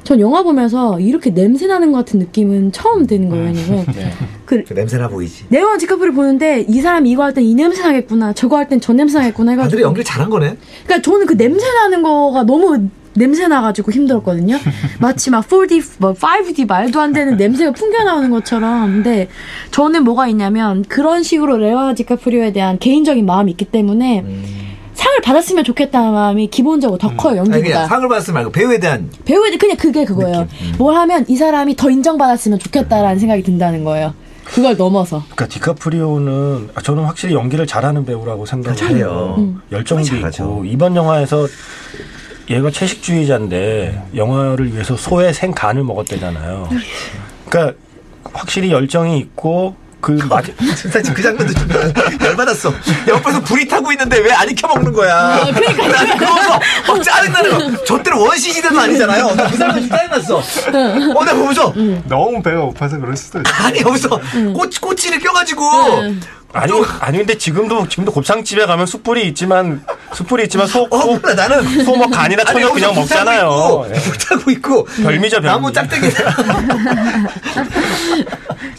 전 영화 보면서 이렇게 냄새 나는 것 같은 느낌은 처음 드는 거예요. 왜냐면 네. 그 그 냄새나 보이지. 네오나 디카프리 보는데 이 사람이 이거 할 땐 이 냄새 나겠구나. 저거 할 땐 저 냄새 나겠구나 아들이 해가지고 연기를 잘한 거네. 그러니까 저는 그 냄새 나는 거가 너무 냄새 나가지고 힘들었거든요. 마치 막 4D, 뭐 5D 말도 안 되는 냄새가 풍겨 나오는 것처럼. 근데 저는 뭐가 있냐면 그런 식으로 레오나르도 디카프리오에 대한 개인적인 마음이 있기 때문에 상을 받았으면 좋겠다는 마음이 기본적으로 더 커요 아니 그냥 연기보다. 상을 받았으면 말고 배우에 대한 배우에 그냥 그게 그거예요. 뭘 하면 이 사람이 더 인정받았으면 좋겠다라는 생각이 든다는 거예요. 그걸 넘어서. 그러니까 디카프리오는 아, 저는 확실히 연기를 잘하는 배우라고 생각을 잘해요. 해요. 음. 열정도 잘하죠. 있고 이번 영화에서 얘가 채식주의자인데 영화를 위해서 소의 생간을 먹었대잖아요. 그러니까 확실히 열정이 있고 그 마, 진짜 지금 그 장면도 좀 (laughs) 열받았어. 옆에서 불이 타고 있는데 왜 안 익혀 먹는 거야? 그러니까 나는 그러면서 막 짜증나는 거. 저 때는 원시 시대도 아니잖아요. 나 그 사람 좀 짜증났어. 어, 나 보면서 너무 배가 고파서 그럴 수도 있어. 아니 여기서 꼬치 꼬치를 껴가지고 아니 아니 근데 지금도 지금도 곱창집에 가면 숯불이 있지만 숯불이 있지만 소어 몰라 나는 소뭐 간이나 천엽 그냥 먹잖아요. 불 타고 있고 별미죠, 별미. 나무 짝대기 (laughs)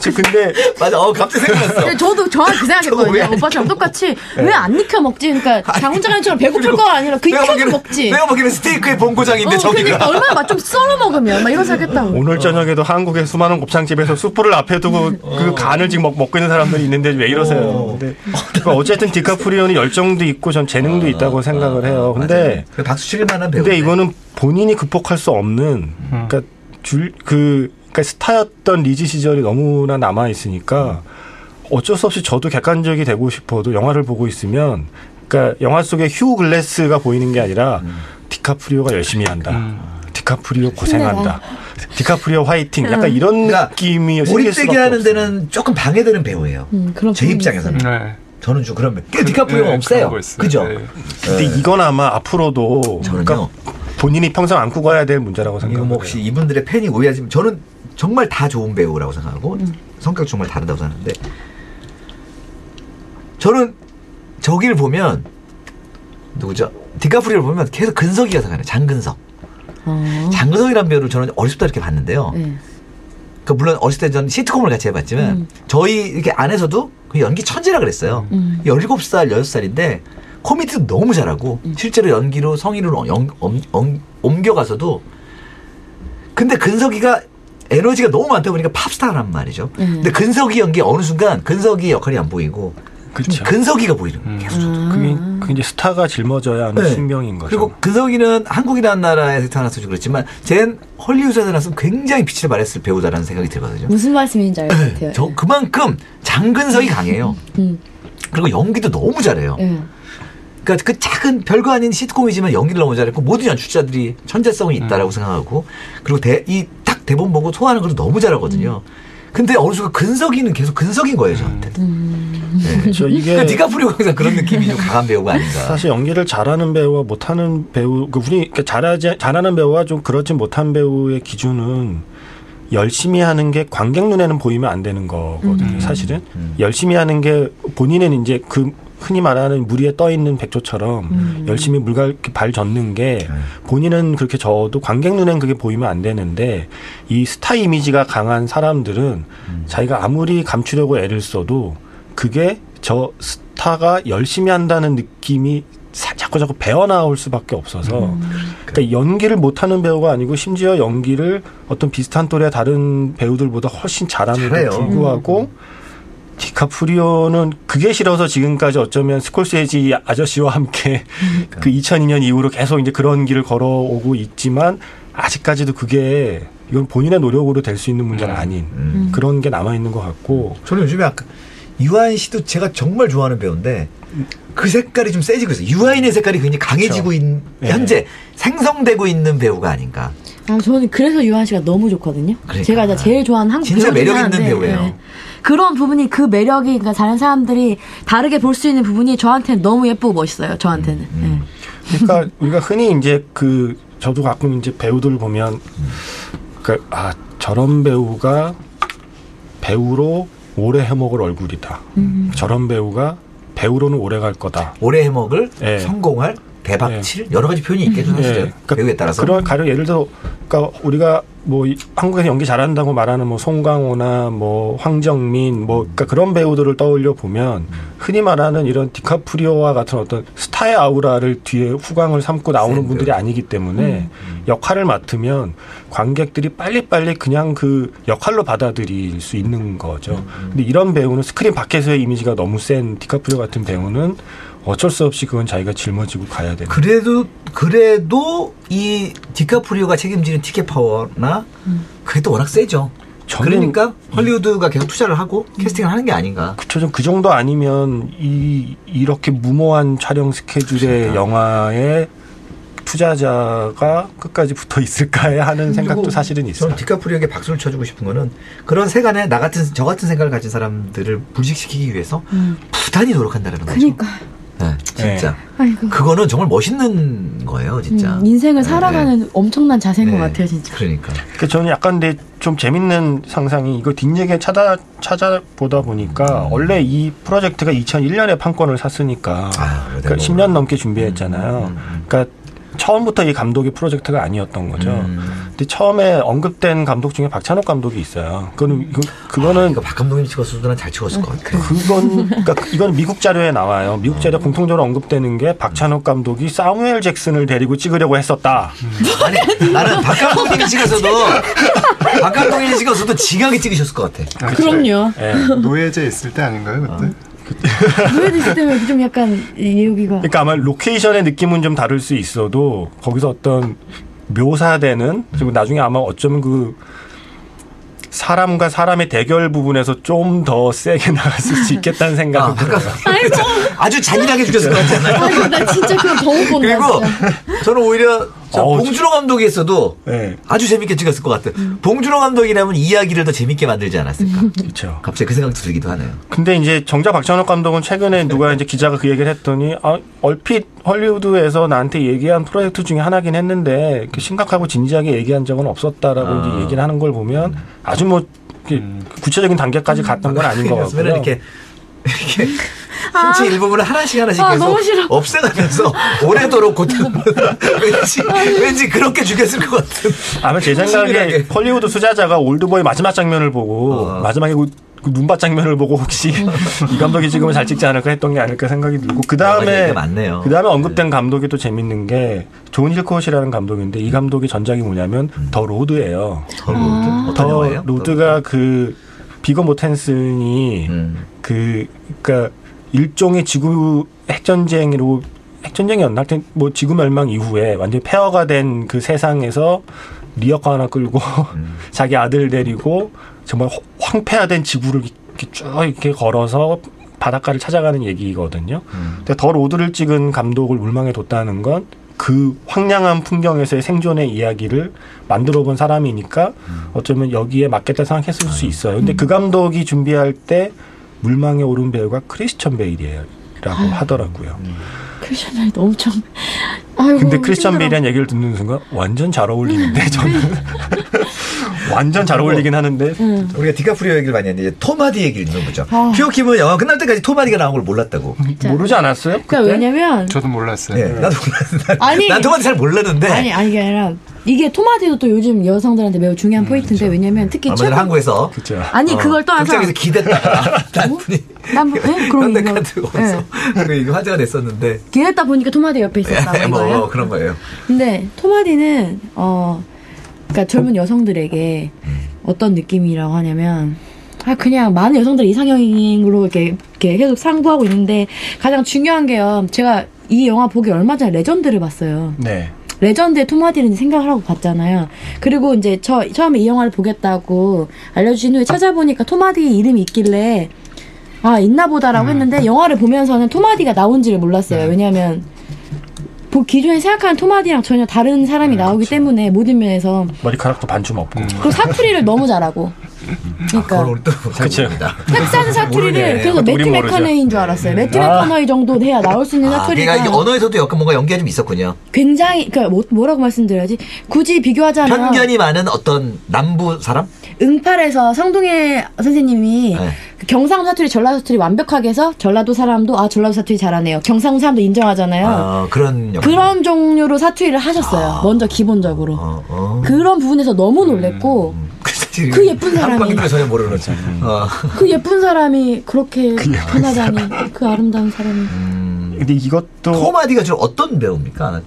지- 근데 맞아. 어 갑자기 생각났어. 근데 저도 정확히 그 왜안 생각했거든요. 오빠처럼 똑같이 왜 안 익혀 먹지? 그러니까 장훈장님처럼 배고플 거 아니라 그 익혀서 보기에는 먹지. 내가 보기에는 스테이크의 본고장인데 어, 저기가 그러니까 얼마나 맛 좀 썰어 먹으면 막 이런 생각했다고. 오늘 저녁에도 한국의 수많은 곱창집에서 숯불을 앞에 두고 그 간을 지금 먹, 먹고 있는 사람들이 있는데 왜 이러세요? 근데 그러니까 어쨌든 디카프리오는 열정도 있고 전 재능도 있다고 생각을 해요. 근데 그 박수 칠 만한 배우. 근데 이거는 본인이 극복할 수 없는 그러니까 줄 그 그러니까 스타였던 리즈 시절이 너무나 남아 있으니까 어쩔 수 없이 저도 객관적이 되고 싶어도 영화를 보고 있으면 그러니까 영화 속에 휴 글래스가 보이는 게 아니라 음. 디카프리오가 열심히 한다. 음. 디카프리오 고생한다. 디카프리오 화이팅. 약간 이런 그러니까 느낌이 몰입되게 하는. 데는 조금 방해되는 배우예요. 음, 그런 제 입장에서는 네. 저는 좀 그런 배- 디카프리오가 네, 없어요. 그죠? 네. 근데 이건 아마 앞으로도 저는요. 그러니까 본인이 평생 안고 가야 될 문제라고. 뭐 혹시 이분들의 팬이 오해하지만 저는 정말 다 좋은 배우라고 생각하고 음. 성격 정말 다르다고 생각하는데 저는 저기를 보면 누구죠? 디카프리오를 보면 계속 근석이가 생각나요. 장근석. 어. 장근석이라는 배우를 저는 어렸을 때 이렇게 봤는데요. 네. 그 물론 어렸을 때전 시트콤을 같이 해봤지만 음. 저희 이렇게 안에서도 그 연기 천재라 그랬어요. 음. 17살, 6살인데 코미디도 너무 잘하고 음. 실제로 연기로 성인으로 옮겨가서도 근데 근석이가 에너지가 너무 많다 보니까 팝스타란 말이죠. 음. 근데 근석이 연기 어느 순간 근석이 역할이 안 보이고 그쵸. 좀 근석이가 보이는 음. 거예요. 계속. 아. 그게, 그게 이제 스타가 짊어져야 하는 네. 숙명인 거죠. 그리고 근석이는 한국이라는 나라에서 태어나서 그렇지만 쟨 헐리우드에서 태어나서 굉장히 빛을 발했을 배우다라는 생각이 들거든요. 무슨 말씀인지 알 것 같아요. 네. 저 그만큼 장근석이 강해요. 음. 그리고 연기도 너무 잘해요. 예. 그러니까 그 작은 별거 아닌 시트콤이지만 연기를 너무 잘했고 모든 연출자들이 천재성이 있다라고 생각하고 그리고 대, 이딱 대본 보고 소화하는 걸 너무 잘하거든요. 근데 어느 순간 근석이는 계속 근석인 거예요 저한테. 네. 저 이게 그러니까 디카프리오가 항상 그런 느낌이 좀 강한 배우가 아닌가. 사실 연기를 잘하는 배우와 못하는 배우, 그 우리 그러니까 잘하지 잘하는 배우와 좀 그렇지 못한 배우의 기준은 열심히 하는 게 관객 눈에는 보이면 안 되는 거거든요. 사실은 음. 열심히 하는 게 본인은 이제 그 흔히 말하는 물 위에 떠 있는 백조처럼 음. 열심히 물갈 이렇게 발 젓는 게 네. 본인은 그렇게 저도 관객 눈엔 그게 보이면 안 되는데 이 스타 이미지가 강한 사람들은 음. 자기가 아무리 감추려고 애를 써도 그게 저 스타가 열심히 한다는 느낌이 사- 자꾸 자꾸 배어 나올 수밖에 없어서 음. 그러니까 연기를 못하는 배우가 아니고 심지어 연기를 어떤 비슷한 또래 다른 배우들보다 훨씬 잘해요. 불구하고 디카프리오는 그게 싫어서 지금까지 어쩌면 스콜세지 아저씨와 함께 그 2002년 이후로 계속 이제 그런 길을 걸어오고 있지만 아직까지도 그게 이건 본인의 노력으로 될 수 있는 문제는 아닌 음. 그런 게 남아 있는 것 같고 저는 요즘에 아까 유아인 씨도 제가 정말 좋아하는 배우인데 그 색깔이 좀 세지고 있어요. 유아인의 색깔이 굉장히 강해지고 있는 네. 현재 생성되고 있는 배우가 아닌가. 아, 저는 그래서 유한 씨가 너무 좋거든요. 그러니까. 제가 제일 좋아하는 한국 진짜 매력 있는 배우예요. 예. 그런 부분이 그 매력이 그러니까 다른 사람들이 다르게 볼 수 있는 부분이 저한테는 너무 예쁘고 멋있어요. 저한테는. 음, 예. 그러니까 우리가 흔히 이제 그 저도 가끔 이제 배우들 보면 그러니까 아 저런 배우가 배우로 오래 해먹을 얼굴이다. 음. 저런 배우가 배우로는 오래 갈 거다. 올해 해먹을 네. 성공할 대박칠 여러 가지 표현이 있겠죠 사실은 예, 그러니까 배우에 따라서. 그런 가령 예를 들어 그러니까 우리가 뭐 이- 한국에서 연기 잘한다고 말하는 뭐 송강호나 뭐 황정민 뭐 그러니까 그런 배우들을 떠올려 보면 흔히 말하는 이런 디카프리오와 같은 어떤 스타의 아우라를 뒤에 후광을 삼고 나오는 센 분들이 배우들. 아니기 때문에 역할을 맡으면 관객들이 빨리빨리 그냥 그 역할로 받아들일 수 있는 거죠. 근데 이런 배우는 스크린 밖에서의 이미지가 너무 센 디카프리오 같은 배우는 어쩔 수 없이 그건 자기가 짊어지고 가야 되는 그래도 그래도 이 디카프리오가 책임지는 티켓 파워나 그래도 워낙 세죠. 저는- 그러니까 헐리우드가 계속 투자를 하고 캐스팅을 하는 게 아닌가. 그쵸, 좀그 정도 아니면 이 이렇게 무모한 촬영 스케줄의. 영화에 투자자가 끝까지 붙어 있을까에 하는 생각도 사실은 있어요. 저는 디카프리오에게 박수를 쳐주고 싶은 거는 그런 세간에 나 같은 저 같은 생각을 가진 사람들을 불식시키기 위해서 음. 부단히 노력한다는 거죠. 그러니까 네, 진짜. 아이고. 그거는 정말 멋있는 거예요, 진짜. 음, 인생을 네. 살아가는 엄청난 자세인 네. 것 같아요, 진짜. 그러니까. 그 저는 약간 근데 좀 재밌는 상상이 이거 뒷얘기 찾아 찾아보다 보니까 원래 이 프로젝트가 2001년에 판권을 샀으니까 아, 그러니까 뭐. 10년 넘게 준비했잖아요. 음, 음, 음. 그러니까 처음부터 이 감독이 프로젝트가 아니었던 거죠. 음. 근데 처음에 언급된 감독 중에 박찬욱 감독이 있어요. 그거는 이거, 그거는 이거 박 감독님 찍었어도 난잘 찍었을 것 같아. 그건 (laughs) 그러니까 이건 미국 자료에 나와요. 미국 자료 에 공통적으로 언급되는 게 박찬욱 감독이 사무엘 잭슨을 데리고 찍으려고 했었다. 아니, 나는 박 감독님이 (laughs) 찍었어도, 박 감독님이 찍었어도 지각이 찍으셨을 것 같아. 아, 그럼요. 예. 노예제 있을 때 아닌가요 그때? (laughs) 노예도 있을 때문에 좀 약간 이 여기가 그러니까 아마 로케이션의 느낌은 좀 다를 수 있어도 거기서 어떤 묘사되는 그리고 나중에 아마 어쩌면 그 사람과 사람의 대결 부분에서 좀 더 세게 (laughs) 나갔을 수 있겠다는 아, 생각이 들어요. 아이고, 아주 잔인하게 죽였을 것 않나요? 아이고, 나 진짜 그거 더못 본다. 그리고. 저는 오히려 저 어우, 봉준호 감독이 했어도 네. 아주 재밌게 찍었을 것 같아요. 봉준호 감독이라면 이야기를 더 재밌게 만들지 않았을까. (laughs) 그렇죠. 갑자기 그 생각도 들기도 하네요. 근데 이제 정작 박찬욱 감독은 최근에 누가 이제 기자가 그 얘기를 했더니 아, 얼핏 헐리우드에서 나한테 얘기한 프로젝트 중에 하나긴 했는데 심각하고 진지하게 얘기한 적은 없었다라고 아. 이제 얘기를 하는 걸 보면 아주 뭐 이렇게 구체적인 단계까지 갔던 건 아닌 것 (laughs) 같고요. 이렇게 이렇게 신체 일부분을 하나씩 하나씩 아, 계속. 없애가면서 (laughs) 오래도록 고통 (laughs) 왠지 왠지 그렇게 죽였을 것 같은. 아마 제 생각에. 헐리우드 제작자가 올드보이 마지막 장면을 보고 어. 마지막에 그, 그 눈밭 장면을 보고 혹시 이 감독이 지금은 잘 찍지 않을까 했던 게 아닐까 생각이 들고 그 다음에. 그 다음에 언급된 감독이 또 재밌는 게 존 힐콧이라는 감독인데 이 감독의 전작이 뭐냐면 더 로드예요. 더 로드 어떤 더 영화예요? 로드가 그 비고 모텐슨이 음. 그 그러니까 일종의 지구 핵전쟁으로 핵전쟁이었나? 하여튼 뭐 지구 멸망 이후에 완전히 폐허가 된 그 세상에서 리어카 하나 끌고 음. (laughs) 자기 아들 데리고 정말 허- 황폐화된 지구를 이렇게 쭉 이렇게 걸어서 바닷가를 찾아가는 얘기거든요. 음. 근데 더 로드를 찍은 감독을 물망에 뒀다는 건 그 황량한 풍경에서의 생존의 이야기를 만들어 본 사람이니까 어쩌면 여기에 맞겠다 생각했을 수 있어요. 근데 그 감독이 준비할 때 물망에 오른 배우가 크리스천 베일이에요. 라고 하더라고요. 크리스찬 베일도 엄청. 아이고. 근데 크리스천 힘들어. 베일이라는 얘기를 듣는 순간 완전 잘 어울리는데 저는 (laughs) 완전 잘 어울리긴 하는데 응. 우리가 디카프리오 얘기를 많이 했는데 톰 하디 얘기를 좀 해보죠. 아. 피오킴은 영화 끝날 때까지 톰 하디가 나온 걸 몰랐다고. 모르지 않았어요? 그러니까 그때? 왜냐면 저도 몰랐어요. 네, 나도 몰랐는데. 아니. 난 토마디 잘 몰랐는데. 아니 아니 게 아니라 이게 토마디도 또 요즘 여성들한테 매우 중요한 포인트인데 왜냐면 특히 최근 한국에서 그죠. 아니 어, 그걸 떠나서 극장에서 분이 난 뭐- 예? 그럼 이거 현대카드 오면서 그 이거 화제가 됐었는데 기랬다 보니까 토마디 옆에 있었다 뭐 이거예요. 그런 거예요. 근데 토마디는 어 그러니까 젊은 여성들에게 어떤 느낌이라고 하냐면 아 그냥 많은 여성들 이상형으로 이렇게 이렇게 계속 상부하고 있는데 가장 중요한 게요. 제가 이 영화 보기 얼마 전에 레전드를 봤어요. 네. 레전드의 톰 하디를 생각을 하고 봤잖아요. 그리고 이제 저 처음에 이 영화를 보겠다고 알려주신 후에 찾아보니까 톰 하디 이름이 있길래 아 있나 보다라고 했는데 영화를 보면서는 톰 하디가 나온지를 몰랐어요. 왜냐하면 보- 기존에 생각하는 톰 하디랑 전혀 다른 사람이 나오기 때문에 모든 면에서 머리카락도 반쯤 없고. 그리고 사투리를 너무 잘하고 그걸 그러니까. 모릅니다. 텍사스 사투리를. 그래서 매튜 모르죠. 맥커너이인 줄 알았어요. 매튜 아. 맥커너이 정도 돼야 나올 수 있는 아, 사투리가 그러니까 언어에서도 약간 뭔가 연기가 좀 있었군요. 굉장히 그러니까 뭐, 뭐라고 말씀드려야지 굳이 비교하자면 편견이 많은 어떤 남부 사람? 응팔에서 성동혜 선생님이 네. 그 경상 사투리, 전라도 사투리 완벽하게 해서 전라도 사람도 아 전라도 사투리 잘하네요. 경상 사람도 인정하잖아요. 어, 그런 영화. 그런 종류로 사투리를 하셨어요. 먼저 기본적으로. 어, 어. 그런 부분에서 너무 놀랬고 그, 사실 그 예쁜 사람이. 전혀 모르는 거죠. 어. 그 예쁜 사람이 그렇게 변하다니 그 아름다운 사람이. 음, 근데 이것도 톰 하디가 주로 어떤 배우입니까?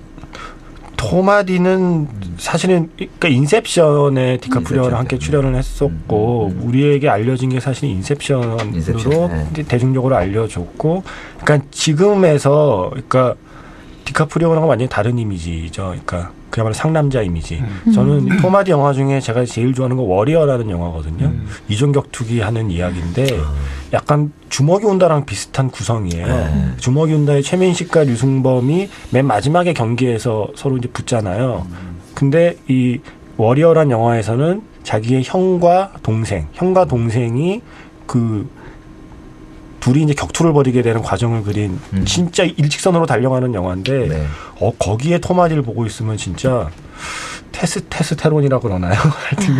톰 하디는 사실은 그러니까 인셉션에 디카프리오랑 인셉션 함께 때. 출연을 했었고 우리에게 알려진 게 사실 인셉션으로 인셉션, 네. 대중적으로 알려졌고 그러니까 지금에서 그러니까 디카프리오랑 완전히 다른 이미지죠. 그러니까 그야말로 상남자 이미지. 저는 토마디 영화 중에 제가 제일 좋아하는 건 워리어라는 영화거든요. 이종격투기 하는 이야기인데 약간 주먹이 온다랑 비슷한 구성이에요. 네. 주먹이 온다의 최민식과 류승범이 맨 마지막에 경기에서 서로 이제 붙잖아요. 근데 이 워리어란 영화에서는 자기의 형과 동생, 형과 동생이 그 둘이 이제 격투를 벌이게 되는 과정을 그린 음. 진짜 일직선으로 달려가는 영화인데 네. 어 거기에 톰 하디를 보고 있으면 진짜 테스 테스토스테론이라고 그러나요? (laughs) 하여튼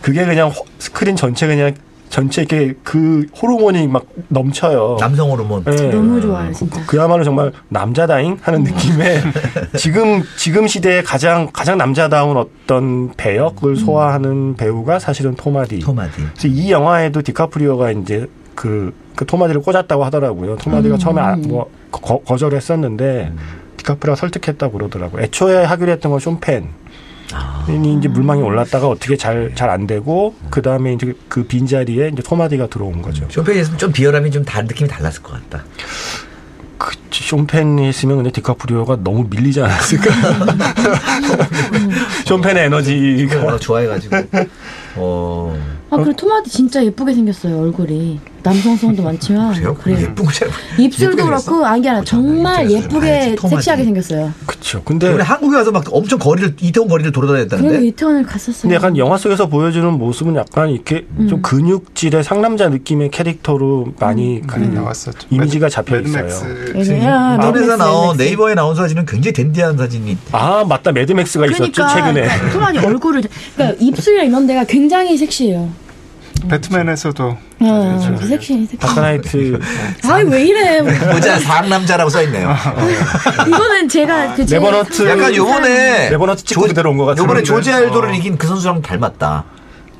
그게 그냥 호- 스크린 전체 그냥 전체 이렇게 그 호르몬이 막 넘쳐요. 남성 호르몬. 네. 너무 좋아요, 진짜. 그야말로 정말 남자다잉 하는 느낌의 (laughs) 지금 지금 시대에 가장 가장 남자다운 어떤 배역을 소화하는 배우가 사실은 톰 하디. 톰 하디. 그래서 이 영화에도 디카프리오가 이제 그, 그 톰 하디를 꽂았다고 하더라고요. 톰 하디가 음. 처음에 아, 뭐 거, 거절했었는데 디카프리오가 설득했다고 그러더라고요. 애초에 하기로 했던 건 숀 펜. 아. 이 이제 물망에 올랐다가 어떻게 잘 잘 안 되고 그 다음에 이제 그 빈자리에 이제 톰 하디가 들어온 거죠. 숀 펜이 있으면 좀 비열함이 좀 다른 느낌이 달랐을 것 같다. 그 숀 펜이 있으면 근데 디카프리오가 너무 밀리지 않았을까? (laughs) 숀 펜의 에너지가 워낙 좋아해가지고. 어. 아 그래 톰 하디 진짜 예쁘게 생겼어요 얼굴이 남성성도 많지만 그래요? 그래요. 거 잘. 입술도 그렇고 생겼어? 아니 저는 정말 예쁘게 톰 하디. 섹시하게 생겼어요. 그렇죠. 근데 이번에 한국에 와서 막 엄청 거리를 이태원 거리를 돌아다녔다는데. 이태원을 갔었어요. 근데 약간 영화 속에서 보여주는 모습은 약간 이렇게 음. 좀 근육질의 상남자 느낌의 캐릭터로 많이 음. 그 많이 나왔었죠. 이미지가 잡혀 있어요. 매드맥스 예, 지금 아, 나온. 네이버에 나온 사진은 굉장히 댄디한 사진이. 아 맞다 매드맥스가 있었죠 그러니까 최근에. 톰 하디 (laughs) 얼굴을 그러니까 입술이랑 이런 데가 굉장히 섹시해요. 배트맨에서도 어, 그렇죠. 섹시 섹시. 다크나이트 아이 왜 이래? (laughs) 보자 상남자라고 써 있네요. 이거는 제가 그 제- 레버넌트 약간 요번에 레버넌트 찍고 그대로 온것 같은데. 요번에 조제 알도를 어. 이긴 그 선수랑 닮았다.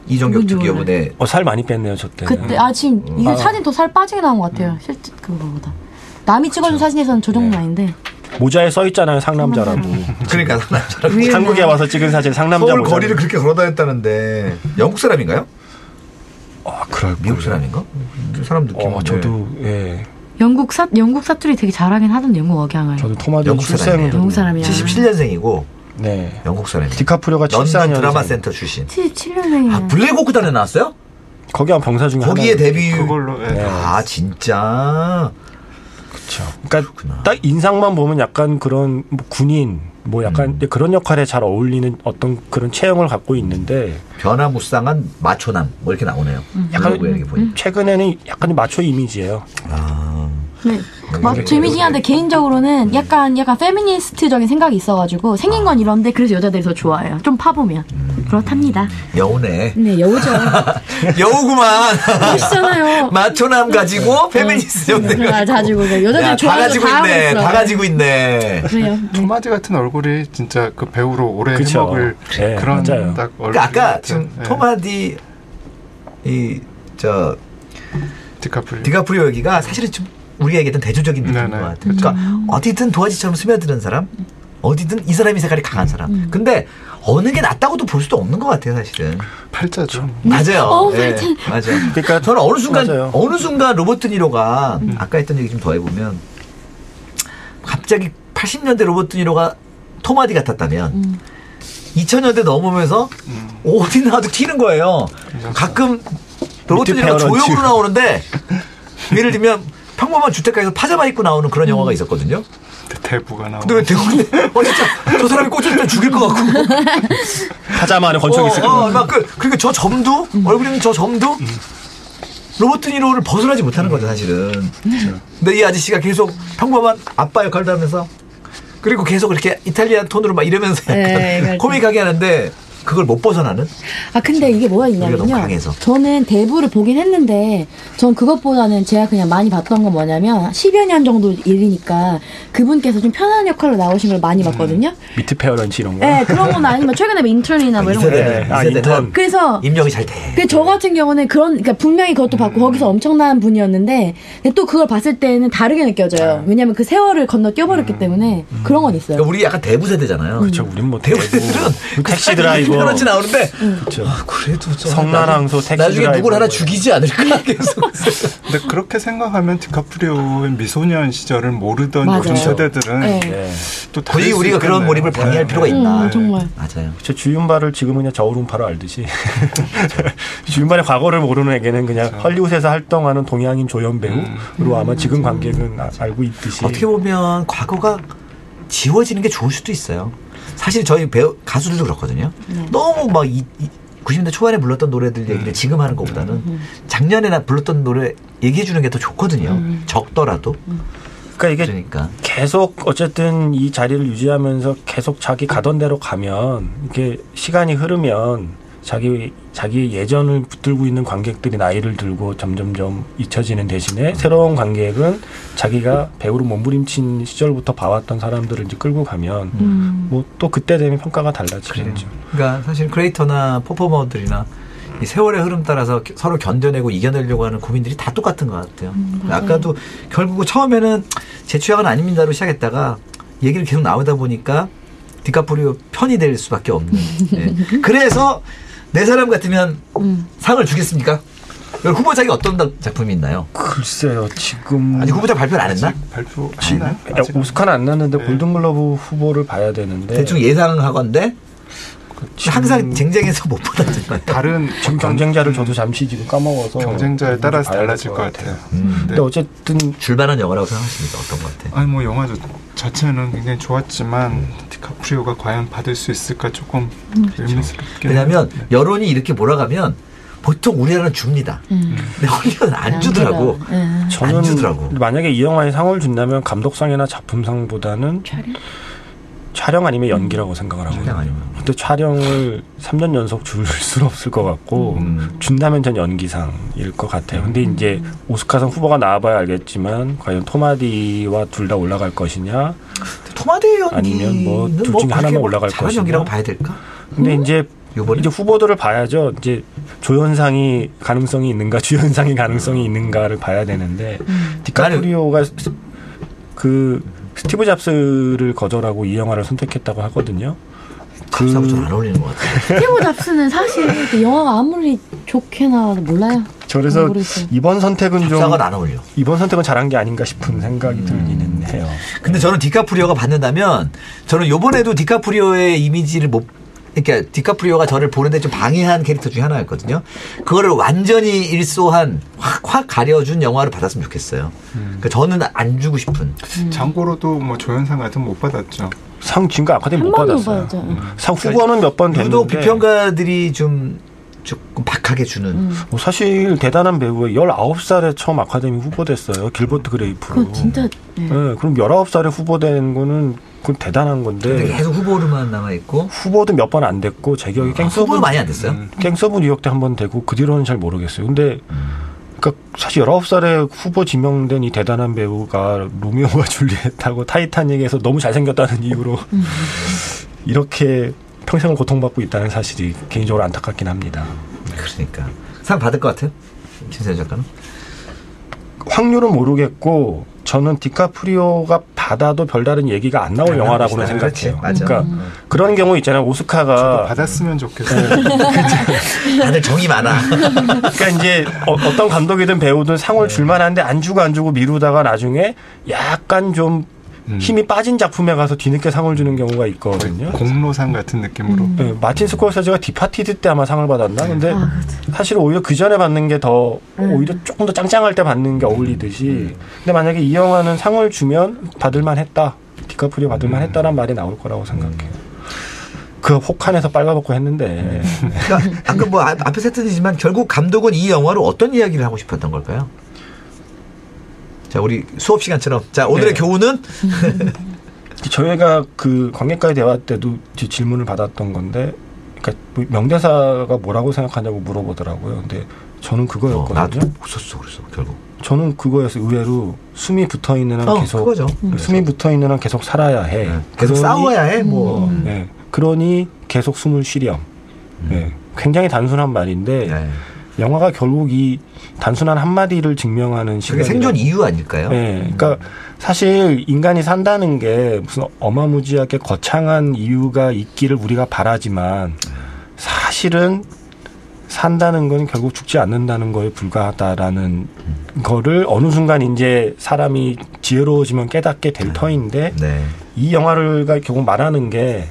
이종격 몰라요. 요번에 어, 살 많이 뺐네요 저 때. 그때 아 지금 이게 아. 사진 더 살 빠지게 나온 것 같아요. 실제 그거보다. 남이 찍어준 사진에서는 저 정도 아닌데. 모자에 써 있잖아요 상남자라고. (laughs) 그러니까 상남자라고. 한국에 와서 찍은 사진 상남자 서울 모자. 거리를 그렇게 걸어다녔다는데 영국 사람인가요? 아 그럴 미국 사람인가? 사람 느낌. 어 저도 예 영국 사 영국 사투리 되게 잘하긴 하던데 영국 억양을. 저도 톰 하디 영국 사람이에요. 영국 사람이야. 77년생이고 네 영국 사람이. 디카프리오가 런던 74년생. 드라마 센터 출신. 77년생이야. 아 블랙호크다운에 나왔어요? 거기 한 병사 중에 거기에 하나. 데뷔. 그걸로 예. 네. 아 진짜. 그렇죠. 그러니까 그렇구나. 딱 인상만 보면 약간 그런 뭐 군인 뭐 약간 음. 그런 역할에 잘 어울리는 어떤 그런 체형을 갖고 있는데 변화무쌍한 마초남 뭐 이렇게 나오네요. 약간 블로그에 이렇게 보니까. 최근에는 약간 마초 이미지예요. 아. 네. 막 재미지긴 한데 개인적으로는 약간 약간 페미니스트적인 생각이 있어가지고 생긴 건 이런데 그래서 여자들이 더 좋아해요. 좀 파보면 그렇답니다. 여우네. 네 여우죠. (laughs) 여우구만. 멋있잖아요. 마초남 가지고 페미니스트 연대 아, 가지고 여자들이 야, 다 좋아하는 가지고 거다 하고 있네. 다 가지고 있네. 그래요. 네. 토마디 같은 얼굴이 진짜 그 배우로 오래 그쵸. 해먹을 네, 그런 맞아요. 딱 얼굴 그러니까 아까. 지금 예. 톰 하디 이 저 디카프리오 디카프리오 여기가 사실은 좀 우리가 얘기했던 대조적인 느낌인 네네. 것 같아요. 그러니까 어디든 도화지처럼 스며드는 사람, 어디든 이 사람이 색깔이 강한 사람. 근데 어느 게 낫다고도 볼 수도 없는 것 같아요, 사실은. 팔자죠. 맞아요. 어, 예, 맞아. 맞아요. (laughs) 그러니까 저는 어느 순간 맞아요. 어느 순간 로버트 드 니로가 아까 했던 얘기 좀 더 해보면 갑자기 80년대 로버트 드 니로가 토마디 같았다면 2000년대 넘으면서 음. 어디 나와도 튀는 거예요. 가끔 로버트 니로가. 조용으로 나오는데 예를 들면 평범한 주택가에서 파자마 입고 나오는 그런 영화가 있었거든요. 대부가 나오고 근데 왜 대부분 어 진짜 저 사람이 꽂혔을 때 죽일 것 같고 파자마는 권총 있을 것 어. 어, 막 그, 그리고 저 점도 얼굴에 있는 저 점도 로버트 니로를 벗어나지 못하는 거죠 사실은. 근데 이 아저씨가 계속 평범한 아빠 역할도 하면서 그리고 계속 이렇게 이탈리안 톤으로 막 이러면서 약간 네, 맞아요. 코믹하게 하는데 그걸 못 벗어나는 아 근데 이게 뭐가 있냐면요. 강해서. 저는 대부를 보긴 했는데 전 그것보다는 제가 그냥 많이 봤던 건 뭐냐면 10여 년 정도 일이니까 그분께서 좀 편한 역할로 나오신 걸 많이 봤거든요. 미트 페어런츠 이런 거. 네 그런 건 아니면 최근에 뭐 인턴이나 뭐이 이런 거. 세대는 아, 인턴. 그래서 입력이 잘 돼. 그저 같은 경우는 그런 그러니까 분명히 그것도 봤고 거기서 엄청난 분이었는데 근데 또 그걸 봤을 때는 다르게 느껴져요. 왜냐면 그 세월을 건너 뛰어버렸기 때문에 그런 건 있어요. 그러니까 우리 약간 대부 세대잖아요. 그렇죠. 우린 뭐 대부 대부 세대들은 택시 드라이버. 그렇지 나오는데 그렇죠. 아, 그래도 저 성난항소 택시 나중에. 누굴 하나 죽이지 않을까 계속. (laughs) 근데 그렇게 생각하면 디카프리오의 미소년 시절을 모르던 맞아요. 요즘 세대들은 네. 네. 또수 우리가 그런 있겠네요. 몰입을 방해할 네. 필요가 있나? 음, 정말. 맞아요. 저 주윤발을 지금은 그냥 저울음파로 알듯이 (laughs) 주윤발의 과거를 모르는 에게는 그냥 헐리우드에서 활동하는 동양인 조연 배우로 아마 지금 관객은 아- 알고 있듯이 어떻게 보면 과거가 지워지는 게 좋을 수도 있어요. 사실 저희 배우 가수들도 그렇거든요. 너무 막 이, 90년대 초반에 불렀던 노래들 얘기를 지금 하는 것보다는 작년에 나 불렀던 노래 얘기해 주는 게 더 좋거든요. 적더라도. 그러니까 이게 그러니까 계속 어쨌든 이 자리를 유지하면서 계속 자기 가던 대로 가면 이게 시간이 흐르면 자기 자기 예전을 붙들고 있는 관객들이 나이를 들고 점점점 잊혀지는 대신에 새로운 관객은 자기가 배우로 몸부림친 시절부터 봐왔던 사람들을 이제 끌고 가면 음. 뭐또 그때 되면 평가가 달라지겠죠. 그러니까 사실 크리에이터나 퍼포머들이나 이 세월의 흐름 따라서 겨- 서로 견뎌내고 이겨내려고 하는 고민들이 다 똑같은 것 같아요. 아까도 결국은 처음에는 제 취향은 아닙니다로 시작했다가 얘기를 계속 나오다 보니까 디카프리오 편이 될 수밖에 없는. 예. (laughs) 그래서 내 사람 같으면 음. 상을 주겠습니까? 후보작이 어떤 다- 작품이 있나요? 글쎄요 지금 아직 후보작 발표를 안 했나? 발표하나요? 야, 오스카는 안 났는데 네. 골든글러브 후보를 봐야 되는데 대충 예상하건데 항상 쟁쟁해서 못 받았지만. 다른 경쟁자를 저도 잠시 지금 까먹어서 경쟁자에 따라서 달라질 것 같아요. 음. 근데 어쨌든 줄만한 영화라고 생각하십니까? 어떤 것 같아요? 아니 뭐 영화 자체는 굉장히 좋았지만 디카프리오가 과연 받을 수 있을까 조금 의문스럽게. 왜냐하면 여론이 이렇게 몰아가면 보통 우리나라는 줍니다. 음. 근데 홀리는 안 주더라고. 예. 저는 안 주더라고. 만약에 이 영화에 상을 준다면 감독상이나 작품상보다는 촬영? 촬영 아니면 연기라고 생각을 하거든요. 촬영 아니면. 근데 촬영을 3년 연속 줄 수는 없을 것 같고 음. 준다면 전 연기상일 것 같아요. 근데 이제 오스카상 후보가 나와봐야 알겠지만 과연 토마디와 둘 다 올라갈 것이냐. 톰 하디 연기는 아니면 뭐 둘 중에 하나만 올라갈 것이냐? 연기라고 봐야 될까? 근데 이제 요번에 이제 후보들을 봐야죠. 이제 조연상이 가능성이 있는가, 주연상이 가능성이 있는가를 봐야 되는데 디카프리오가 스- 그 스티브 잡스를 거절하고 이 영화를 선택했다고 하거든요. 그 잡스하고 좀 안 어울리는 것 같아요. 스티브 잡스는 사실 그 영화가 아무리 좋게 나와도 몰라요. 그래서 모르겠어요. 이번 선택은 좀 잡스가 안 어울려. 이번 선택은 잘한 게 아닌가 싶은 생각이 들기는 해요. 근데 저는 디카프리오가 받는다면 저는 요번에도 디카프리오의 이미지를 못 그러니까 디카프리오가 장고를 보는데 좀 방해한 캐릭터 중에 하나였거든요. 그거를 완전히 일소한 확, 확 가려준 영화를 받았으면 좋겠어요. 그러니까 저는 안 주고 싶은. 장고로도 뭐 조연상 같은 거 못 받았죠. 상 지금까지 아카데미 한 못 받았어요. 응. 상 후보는 몇 번 됐는데 유독 비평가들이 좀 조금 박하게 주는. 음. 뭐 사실 대단한 배우에 19살에 처음 아카데미 후보됐어요. 길버트 그레이프로. 그거 진짜 예. 네, 그럼 19살에 후보된 거는 그건 대단한 건데 계속 후보로만 남아 있고 후보도 몇 번 안 됐고 제 기억에 아, 갱스 오브 많이 안 됐어요. 음, 갱스 오브 뉴욕 때 한 번 되고 그 뒤로는 잘 모르겠어요. 근데 그러니까 사실 19살에 후보 지명된 이 대단한 배우가 로미오와 (laughs) 줄리엣하고 타이타닉에서 너무 잘생겼다는 이유로 (laughs) 이렇게 평생을 고통받고 있다는 사실이 개인적으로 안타깝긴 합니다. 그러니까 상 받을 것 같아요. 김세현 작가는. 확률은 모르겠고 저는 디카프리오가 받아도 별다른 얘기가 안 나올 안 영화라고는. 생각해요. 그렇지, 맞아. 그러니까 그런 경우 있잖아요. 오스카가 받았으면 좋겠어요. (laughs) 다들 정이 많아. 그러니까 이제 어떤 감독이든 배우든 상을 줄만한데 안 주고 안 주고 미루다가 나중에 약간 좀 음. 힘이 빠진 작품에 가서 뒤늦게 상을 주는 경우가 있거든요. 공로상 같은 느낌으로. 네, 마틴 스코세지가 디파티드 때 아마 상을 받았나? 근데 아, 그치. 사실 오히려 그 전에 받는 게 더 음. 오히려 조금 더 짱짱할 때 받는 게 어울리듯이. 음. 근데 만약에 이 영화는 상을 주면 받을만 했다. 디카프리오 받을만 했다란 말이 나올 거라고 생각해요. 그 혹한에서 빨가벗고 했는데 그러니까 아까 뭐 앞- 앞에서 했듯이지만 결국 감독은 이 영화로 어떤 이야기를 하고 싶었던 걸까요? 자 우리 수업 시간처럼 자 오늘의 네. 교훈은 (laughs) 저희가 그 관객과의 대화 때도 지- 질문을 받았던 건데, 그러니까 뭐 명대사가 뭐라고 생각하냐고 물어보더라고요. 근데 저는 어, 그거였거든요. 나도 없었어 그래서 결국 저는 그거였어요. 의외로 숨이 붙어 있는 한 어, 계속 그거죠. 숨이 붙어 있는 한 계속 살아야 해. 네. 계속 그러니- 싸워야 해 뭐 음. 네. 그러니 계속 숨을 쉬렴. 네. 굉장히 단순한 말인데 네. 영화가 결국 이 단순한 한마디를 증명하는 그게 시각이라- 생존 이유 아닐까요? 네, 그러니까 사실 인간이 산다는 게 무슨 어마무지하게 거창한 이유가 있기를 우리가 바라지만 사실은 산다는 건 결국 죽지 않는다는 거에 불과하다라는 거를 어느 순간 이제 사람이 지혜로워지면 깨닫게 될 터인데 네. 이 영화를가 결국 말하는 게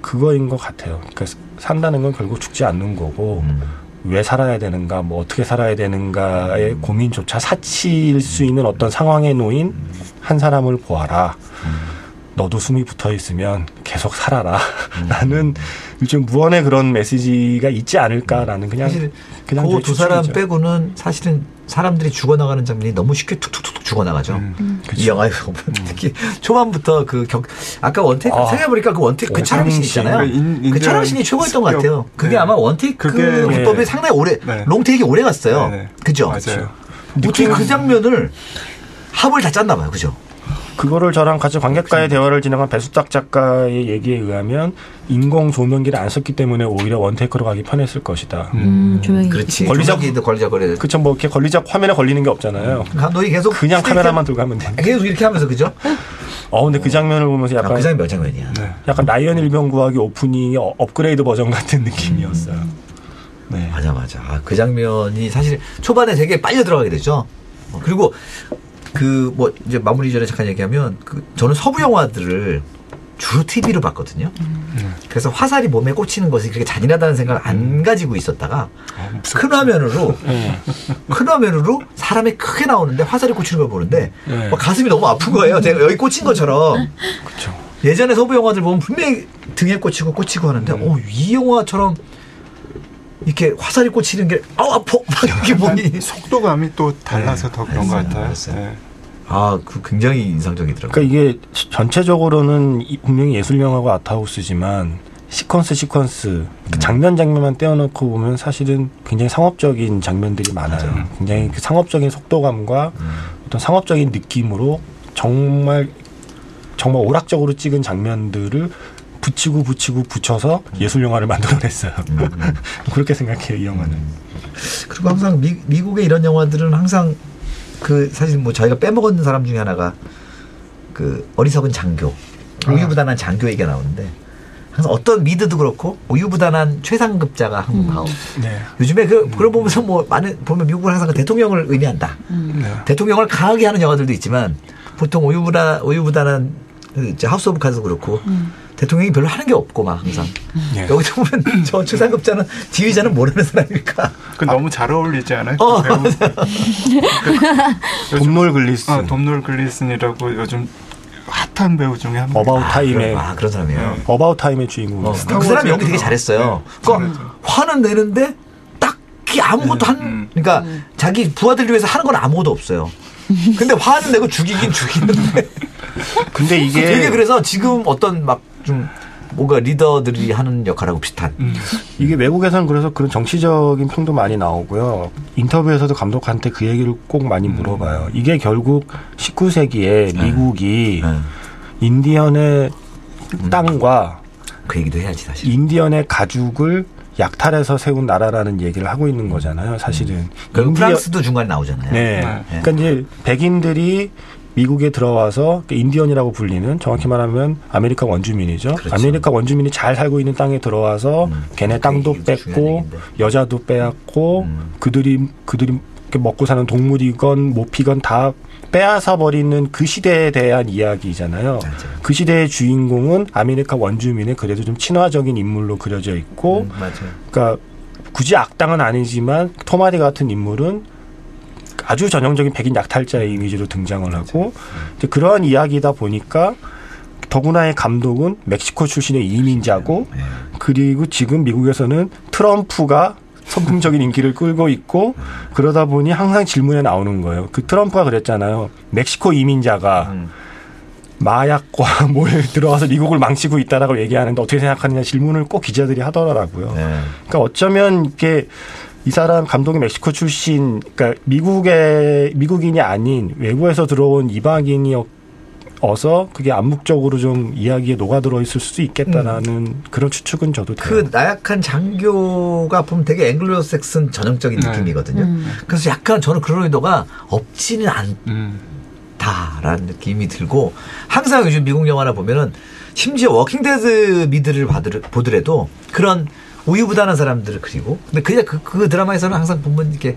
그거인 것 같아요. 그러니까 산다는 건 결국 죽지 않는 거고 음. 왜 살아야 되는가, 뭐 어떻게 살아야 되는가의 고민조차 사치일 수 있는 어떤 상황에 놓인 한 사람을 보아라. 너도 숨이 붙어 있으면 계속 살아라. (laughs) 라는 요즘 무언의 그런 메시지가 있지 않을까라는 그냥 사실 그냥 그 두 사람 추측이죠. 빼고는 사실은 사람들이 죽어나가는 장면이 너무 쉽게 툭툭툭 죽어나가죠. 음. 이 영화에서 보면 특히 초반부터 그 격, 아까 원테이크, 아. 생각해보니까 그 원테이크, 그 씨. 있잖아요. 그 인- 그 인정 촬영씬이 최고였던 것 습격. 같아요. 그게 네. 아마 원테이크 그게- 기법이 네. 상당히 오래, 네. 롱테이크 오래 갔어요. 네, 네. 그죠? 맞아요. 어떻게 그 장면을 합을 다 짰나 봐요. 그죠? 그거를 저랑 같이 관객과의 대화를 진행한 배순탁 작가의 얘기에 의하면 인공 조명기를 안 썼기 때문에 오히려 원테이크로 가기 편했을 것이다. 음, 조명이 그렇지. 걸리자- 조명기도 걸리자 걸리자. 그쵸, 뭐 이렇게 걸리자 화면에 걸리는 게 없잖아요. 감독이 계속 그냥 카메라만 들고 하면 돼. 계속 이렇게 하면서 그죠? 어, 근데 그 장면을 보면서 아, 약간 그 장면 몇 장면이야? 네. 약간 라이언 일병 구하기 오프닝의 어- 업그레이드 버전 같은 느낌이었어요. 네. 맞아 맞아. 아, 그 장면이 사실 초반에 되게 빨려 들어가게 되죠. 어, 그리고 그 뭐 이제 마무리 전에 잠깐 얘기하면 그 저는 서부 영화들을 주로 TV로 봤거든요. 음. 그래서 화살이 몸에 꽂히는 것이 그렇게 잔인하다는 생각을 안 가지고 있었다가 아. 큰 화면으로 예. (laughs) 큰 화면으로 사람이 크게 나오는데 화살이 꽂히는 걸 보는데 네. 막 가슴이 너무 아픈 거예요. 제가 여기 꽂힌 것처럼 그렇죠. 예전에 서부 영화들 보면 분명히 등에 꽂히고 꽂히고 하는데 음. 어, 이 영화처럼 이렇게 화살이 꽂히는 게 아우 아파 막 이렇게 몸이 속도감이 또 달라서 네. 더 그런 것. 같아요. 네. 아, 그 굉장히 인상적이더라고요. 그러니까 이게 전체적으로는 이- 분명히 예술 영화고 아트하우스지만 시퀀스 시퀀스 음. 그 장면 장면만 떼어놓고 보면 사실은 굉장히 상업적인 장면들이 많아요. 맞아요. 굉장히 그 상업적인 속도감과 음. 어떤 상업적인 느낌으로 정말 정말 오락적으로 찍은 장면들을 붙이고 붙이고 붙여서 예술 영화를 만들어냈어요. 음, (laughs) 음. 그렇게 생각해요 이 영화는. 그리고 항상 미, 미국의 이런 영화들은 항상 그 사실 뭐 저희가 빼먹었는 사람 중에 하나가 그 어리석은 장교 우유부단한 장교 얘기가 나오는데 항상 어떤 미드도 그렇고 우유부단한 최상급자가 한국 나오. 네. 요즘에 그 그걸 보면서 뭐 많은 보면 미국은 항상 그 대통령을 의미한다. 네. 대통령을 강하게 하는 영화들도 있지만 보통 우유부단 우유부단한 그 이제 하우스 오브 카드도 그렇고 대통령이 별로 하는 게 없고 막 항상 예. 여기서 보면 저 최상급자는 지휘자는 모르는 사람이니까 그 너무 잘 어울리지 않아요? 그 (laughs) 어, 배우. 요즘- 돔놀 글리슨, 아, 돔놀 글리슨이라고 요즘 핫한 배우 중에 한 명. 어바웃 아, 타임의 그런, 아 그런 사람이에요. 네. 어바웃 타임의 주인공. 어, 그 사람이 연기 되게 잘했어요. 네, 그러니까. 화는 내는데 딱히 아무것도 한 음. 그러니까 자기 부하들 위해서 하는 건 아무것도 없어요. 근데 화는 내고 죽이긴 죽이는데 근데 이게 (laughs) 되게 그래서 지금 어떤 막 좀 뭔가 리더들이 하는 역할하고 비슷한. 음. 이게 외국에서는 그래서 그런 정치적인 평도 많이 나오고요. 인터뷰에서도 감독한테 그 얘기를 꼭 많이 물어봐요. 이게 결국 19세기에 네. 미국이 네. 인디언의 땅과 그 얘기도 해야지 사실. 인디언의 가죽을 약탈해서 세운 나라라는 얘기를 하고 있는 거잖아요. 사실은. 그리고 인디언- 프랑스도 중간에 나오잖아요. 네. 네. 그러니까 이제 백인들이 미국에 들어와서 그 인디언이라고 불리는 정확히 말하면 아메리카 원주민이죠. 그렇죠. 아메리카 원주민이 잘 살고 있는 땅에 들어와서 음. 걔네 땅도 얘기인데. 여자도 빼앗고 음. 그들이 그들이 먹고 사는 동물이건 모피건 다 빼앗아 버리는 그 시대에 대한 이야기잖아요. 맞아요. 그 시대의 주인공은 아메리카 원주민의 그래도 좀 친화적인 인물로 그려져 있고 음. 그러니까 굳이 악당은 아니지만 토마디 같은 인물은 아주 전형적인 백인 약탈자의 이미지로 등장을 하고 이제 그러한 이야기다 보니까 더구나의 감독은 멕시코 출신의 이민자고 네. 그리고 지금 미국에서는 트럼프가 선풍적인 인기를 끌고 있고 그러다 보니 항상 질문에 나오는 거예요. 그 트럼프가 그랬잖아요. 멕시코 이민자가 음. 마약과 (laughs) 뭘 들어와서 미국을 망치고 있다라고 얘기하는데 어떻게 생각하느냐 질문을 꼭 기자들이 하더라고요. 네. 그러니까 어쩌면 이게 이 사람 감독이 멕시코 출신, 그러니까 미국의 미국인이 아닌 외부에서 들어온 이방인이어서 그게 암묵적으로 좀 이야기에 녹아들어 있을 수도 있겠다라는 그런 추측은 저도 돼요. 그 나약한 장교가 보면 되게 앵글로색슨 전형적인 네. 느낌이거든요. 음. 그래서 약간 저는 그런 의도가 없지는 음. 않다라는 느낌이 들고 항상 요즘 미국 영화나 보면은 심지어 워킹데드 미드를 보더라도 그런 우유부단한 사람들을 그리고 근데 그냥 그, 그 드라마에서는 항상 보면 이렇게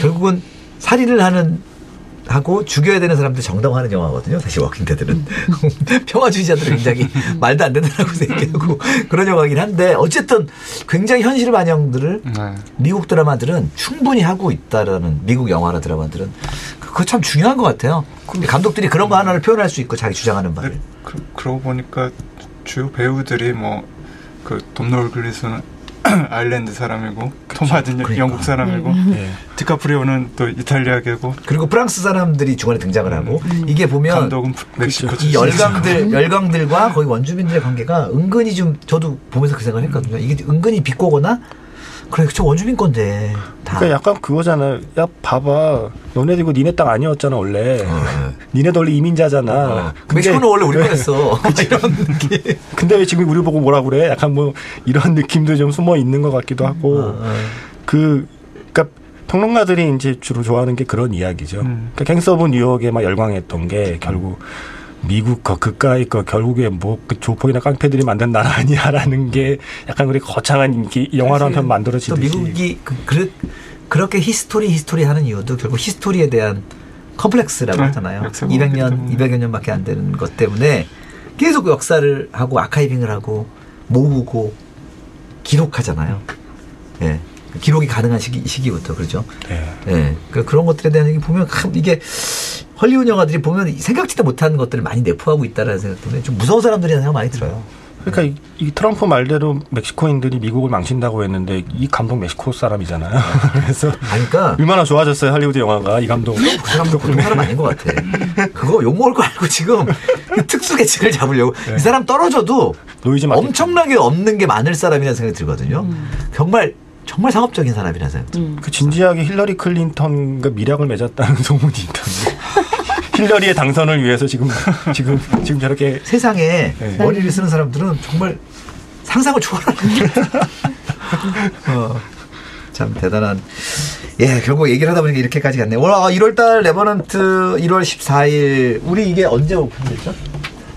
결국은 살인을 하는 하고 죽여야 되는 사람들 정당화하는 영화거든요. 사실 워킹데드는 (laughs) 평화주의자들은 굉장히 말도 안 된다고 생각하고 그런 영화긴 한데 어쨌든 굉장히 현실 반영들을 네. 미국 드라마들은 충분히 하고 있다라는 미국 영화나 드라마들은 그거 참 중요한 것 같아요. 감독들이 그런 거 하나를 표현할 수 있고 자기 주장하는 바를. 근데 그, 그러고 보니까 주요 배우들이 뭐 그 돔놀 글리스는 (clears throat) 아일랜드 사람이고 톰 하든이 그러니까. 영국 사람이고 예. 디카프리오는 또 이탈리아계고 그리고 프랑스 사람들이 중간에 등장을 하고 이게 보면 감독은 멕시코 이 출신이죠. 열강들 열강들과 거기 원주민들의 관계가 은근히 좀 저도 보면서 그 생각을 했거든요. 이게 은근히 비꼬거나 그래 저 원주민 건데 다. 그러니까 약간 그거잖아요. 야 봐봐, 너네들 이거 니네 땅 아니었잖아 원래. 어, 니네도 원래 이민자잖아. 어. 멕시코는 원래 우리 거였어. (laughs) (laughs) 이런 느낌. 근데 왜 지금 우리 보고 뭐라 그래? 약간 뭐 이런 느낌도 좀 숨어 있는 것 같기도 하고. 어, 어. 그 그러니까 평론가들이 이제 주로 좋아하는 게 그런 이야기죠. 음. 그러니까 갱스 오브 뉴욕에 막 열광했던 게 결국 미국 거 그까이 거 결국에 뭐 그 조폭이나 깡패들이 만든 나라 아니야라는 게 약간 그렇게 거창한 인기 영화로 한편또 만들어지듯이 미국이 그, 그, 그렇게 히스토리 history 하는 이유도 결국 히스토리에 대한 콤플렉스라고 네, 하잖아요. 역사가 200년, 그렇기 때문에. 200여 년밖에 안 되는 것 때문에 계속 역사를 하고 archiving을 하고 모으고 기록하잖아요. 예. 기록이 가능한 시기, 시기부터 그렇죠. 네. 예. 그 그런 것들에 대한 얘기 보면 참 이게 헐리우드 영화들이 보면 생각지도 못한 것들을 많이 내포하고 있다라는 생각 때문에 좀 무서운 사람들이라는 생각 많이 들어요. 그러니까 이, 이 트럼프 말대로 멕시코인들이 미국을 망친다고 했는데 이 감독 멕시코 사람이잖아요. (laughs) 그래서 아니, 그러니까 얼마나 좋아졌어요 할리우드 영화가 이 감독. 그 사람도 보통 사람 아닌 것 같아. 그거 욕 먹을 거 알고 지금 그 특수 계층을 잡으려고. 이 사람 떨어져도. 엄청나게 없는 게 많을 사람이라는 생각이 들거든요. 정말, 정말 상업적인 사람이라는 들어요. 음. 그 진지하게 힐러리 클린턴과 미락을 맺었다는 (laughs) 소문이 있던데. 힐러리의 당선을 위해서 지금 (laughs) 지금 지금 저렇게 세상에 네. 머리를 쓰는 사람들은 정말 상상을 초월하는 (laughs) 어, 참 대단한 예 결국 얘기를 하다 보니까 이렇게까지 갔네 월 1월달 레버넌트 1월 14일 우리 이게 언제 오픈됐죠?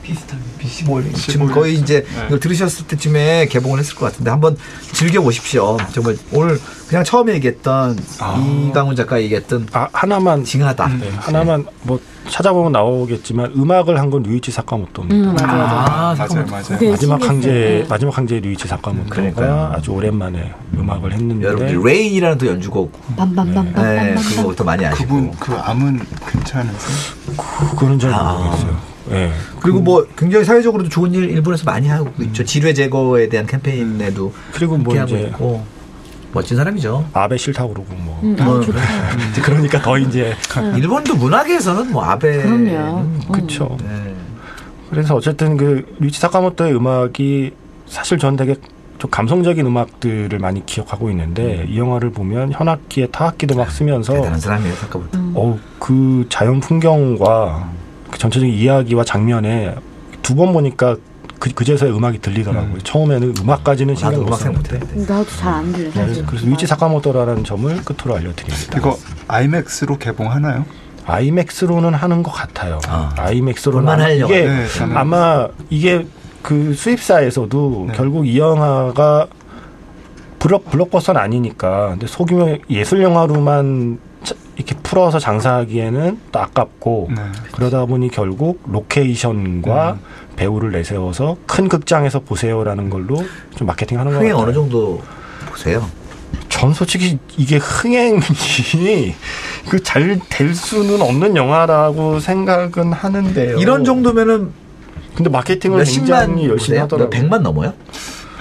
비슷하게 15일 지금 15일. 거의 이제 네. 이걸 들으셨을 때쯤에 개봉을 했을 것 같은데 한번 즐겨 보십시오 정말 오늘 그냥 처음에 얘기했던 아. 이강훈 작가 얘기했던 아, 하나만 징하다 네, 하나만 뭐 찾아보면 나오겠지만 음악을 한 건 류이치 사카모토입니다. 음, 맞아, 맞아. 아, 맞아요. 맞아요. 마지막. 황제 네. 마지막 황제 류이치 사카모토가 그러니까요. 아주 오랜만에 음악을 했는데 여러분들 Rain이라는 또 연주곡 네, 빰빰빰빰빰빰. 그거부터 많이 아시고 그분 그 암은 괜찮으세요? 그거는 잘 아. 모르겠어요. 예. 그리고 뭐 굉장히 사회적으로도 좋은 일 일본에서 많이 하고 있죠. 지뢰 제거에 대한 캠페인에도 그리고 뭐 하고 이제 있고 멋진 사람이죠. 아베 싫다고 그러고 뭐 음, 아, 뭐, 좋다. (laughs) 그러니까 더 이제 일본도 문화계에서는 뭐 아베 그럼요. 그쵸. 네. 그래서 어쨌든 그 류이치 사카모토의 음악이 사실 전 되게 좀 감성적인 음악들을 많이 기억하고 있는데 이 영화를 보면 현악기에 타악기도 막 쓰면서 대단한 사람이에요. 생각보다. 음. 어, 그 자연 풍경과 그 전체적인 이야기와 장면에 두 번 보니까 그, 그제서야 음악이 들리더라고요. 음. 처음에는 음악까지는 신경 못 음악 생각 못해. 썼는데. 나도 잘 안 들려 네. 그래서 위치 사카모토라는 점을 끝으로 알려드립니다. 이거 아이맥스로 개봉하나요? 아이맥스로는 하는 것 같아요. 아. 하는- 이게. 네, 아마 이게 그 수입사에서도 네. 결국 이 영화가 블록 블록버스는 아니니까 근데 소규모 예술 영화로만 자- 이렇게 풀어서 장사하기에는 또 아깝고 네. 그러다 보니 결국 로케이션과 음. 배우를 내세워서 큰 극장에서 보세요라는 걸로 좀 마케팅하는 거 흥행 같아요. 어느 정도 보세요. 전 솔직히 이게 흥행이 그 잘 될 수는 없는 영화라고 생각은 하는데요. 이런 정도면은 근데 마케팅을 굉장히 열심히 보세요? 하더라고요. 몇 백만 넘어요?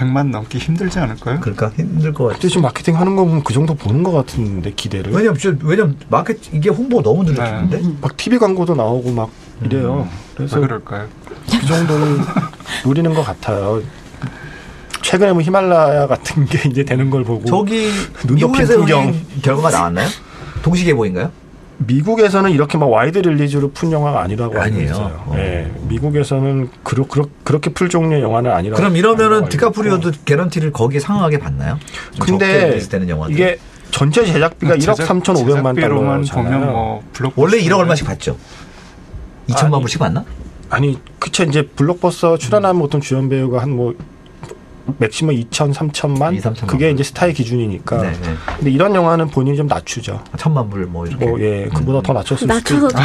100만 넘기 힘들지 않을까요? 그러니까 힘들 것 같아요. 지금 마케팅 하는 거 보면 그 정도 보는 것 같은데 기대를. 왜냐면 저- 왜냐면 마켓 이게 홍보 너무 네. 늘어지는데 막 TV 광고도 나오고 막 이래요. 그래서 왜 그럴까요? 그 정도는 (laughs) 노리는 것 같아요. 최근에 뭐 히말라야 같은 게 이제 되는 걸 보고 저기 눈 덮인 풍경. 흥행 결과가 나왔나요? 동시 개봉인가요? 미국에서는 이렇게 막 wide release로 푼 영화가 아니라고 아니에요. 있어요. 어. 예, 미국에서는 그러, 그러, 그렇게 풀 종류의 영화는 아니라고. 그럼 이러면은 디카프리오도. 개런티를 거기에 상응하게 받나요? 근데. 이게 전체 제작비가 1억 제작- 3,500만 제작비로만 달러잖아요. 보면 뭐 원래 1억 얼마씩 받죠? 2천만 아니. 불씩 받나? 아니 그쵸 이제 블록버스터 출연하면 보통 주연 배우가 한 뭐 맥시멈 2천, 3천만 2, 3천만 그게 불. 이제 스타의 기준이니까. 네, 네. 근데 이런 영화는 본인이 좀 낮추죠. 천만 불 뭐 이렇게. 뭐 예, 그보다 더 낮췄을 수도 낮춰서 있고.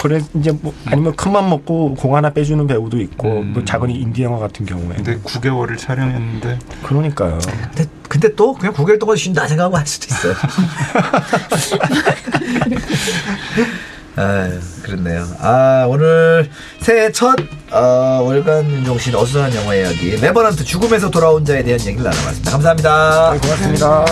그래 이제 뭐 아니면 큰맘 먹고 공 하나 빼주는 배우도 있고 음. 뭐 작은 인디 영화 같은 경우에. 근데 9개월을 촬영했는데 그러니까요. 근데, 근데 또 그냥 9개월 동안 쉰다 생각하고 할 수도 있어요. (laughs) (laughs) 아 그렇네요. 아, 오늘 새해 첫, 어, 월간 윤종신 어수선한 영화 이야기, 레버넌트 죽음에서 돌아온 자에 대한 얘기를 나눠봤습니다. 감사합니다. 고맙습니다.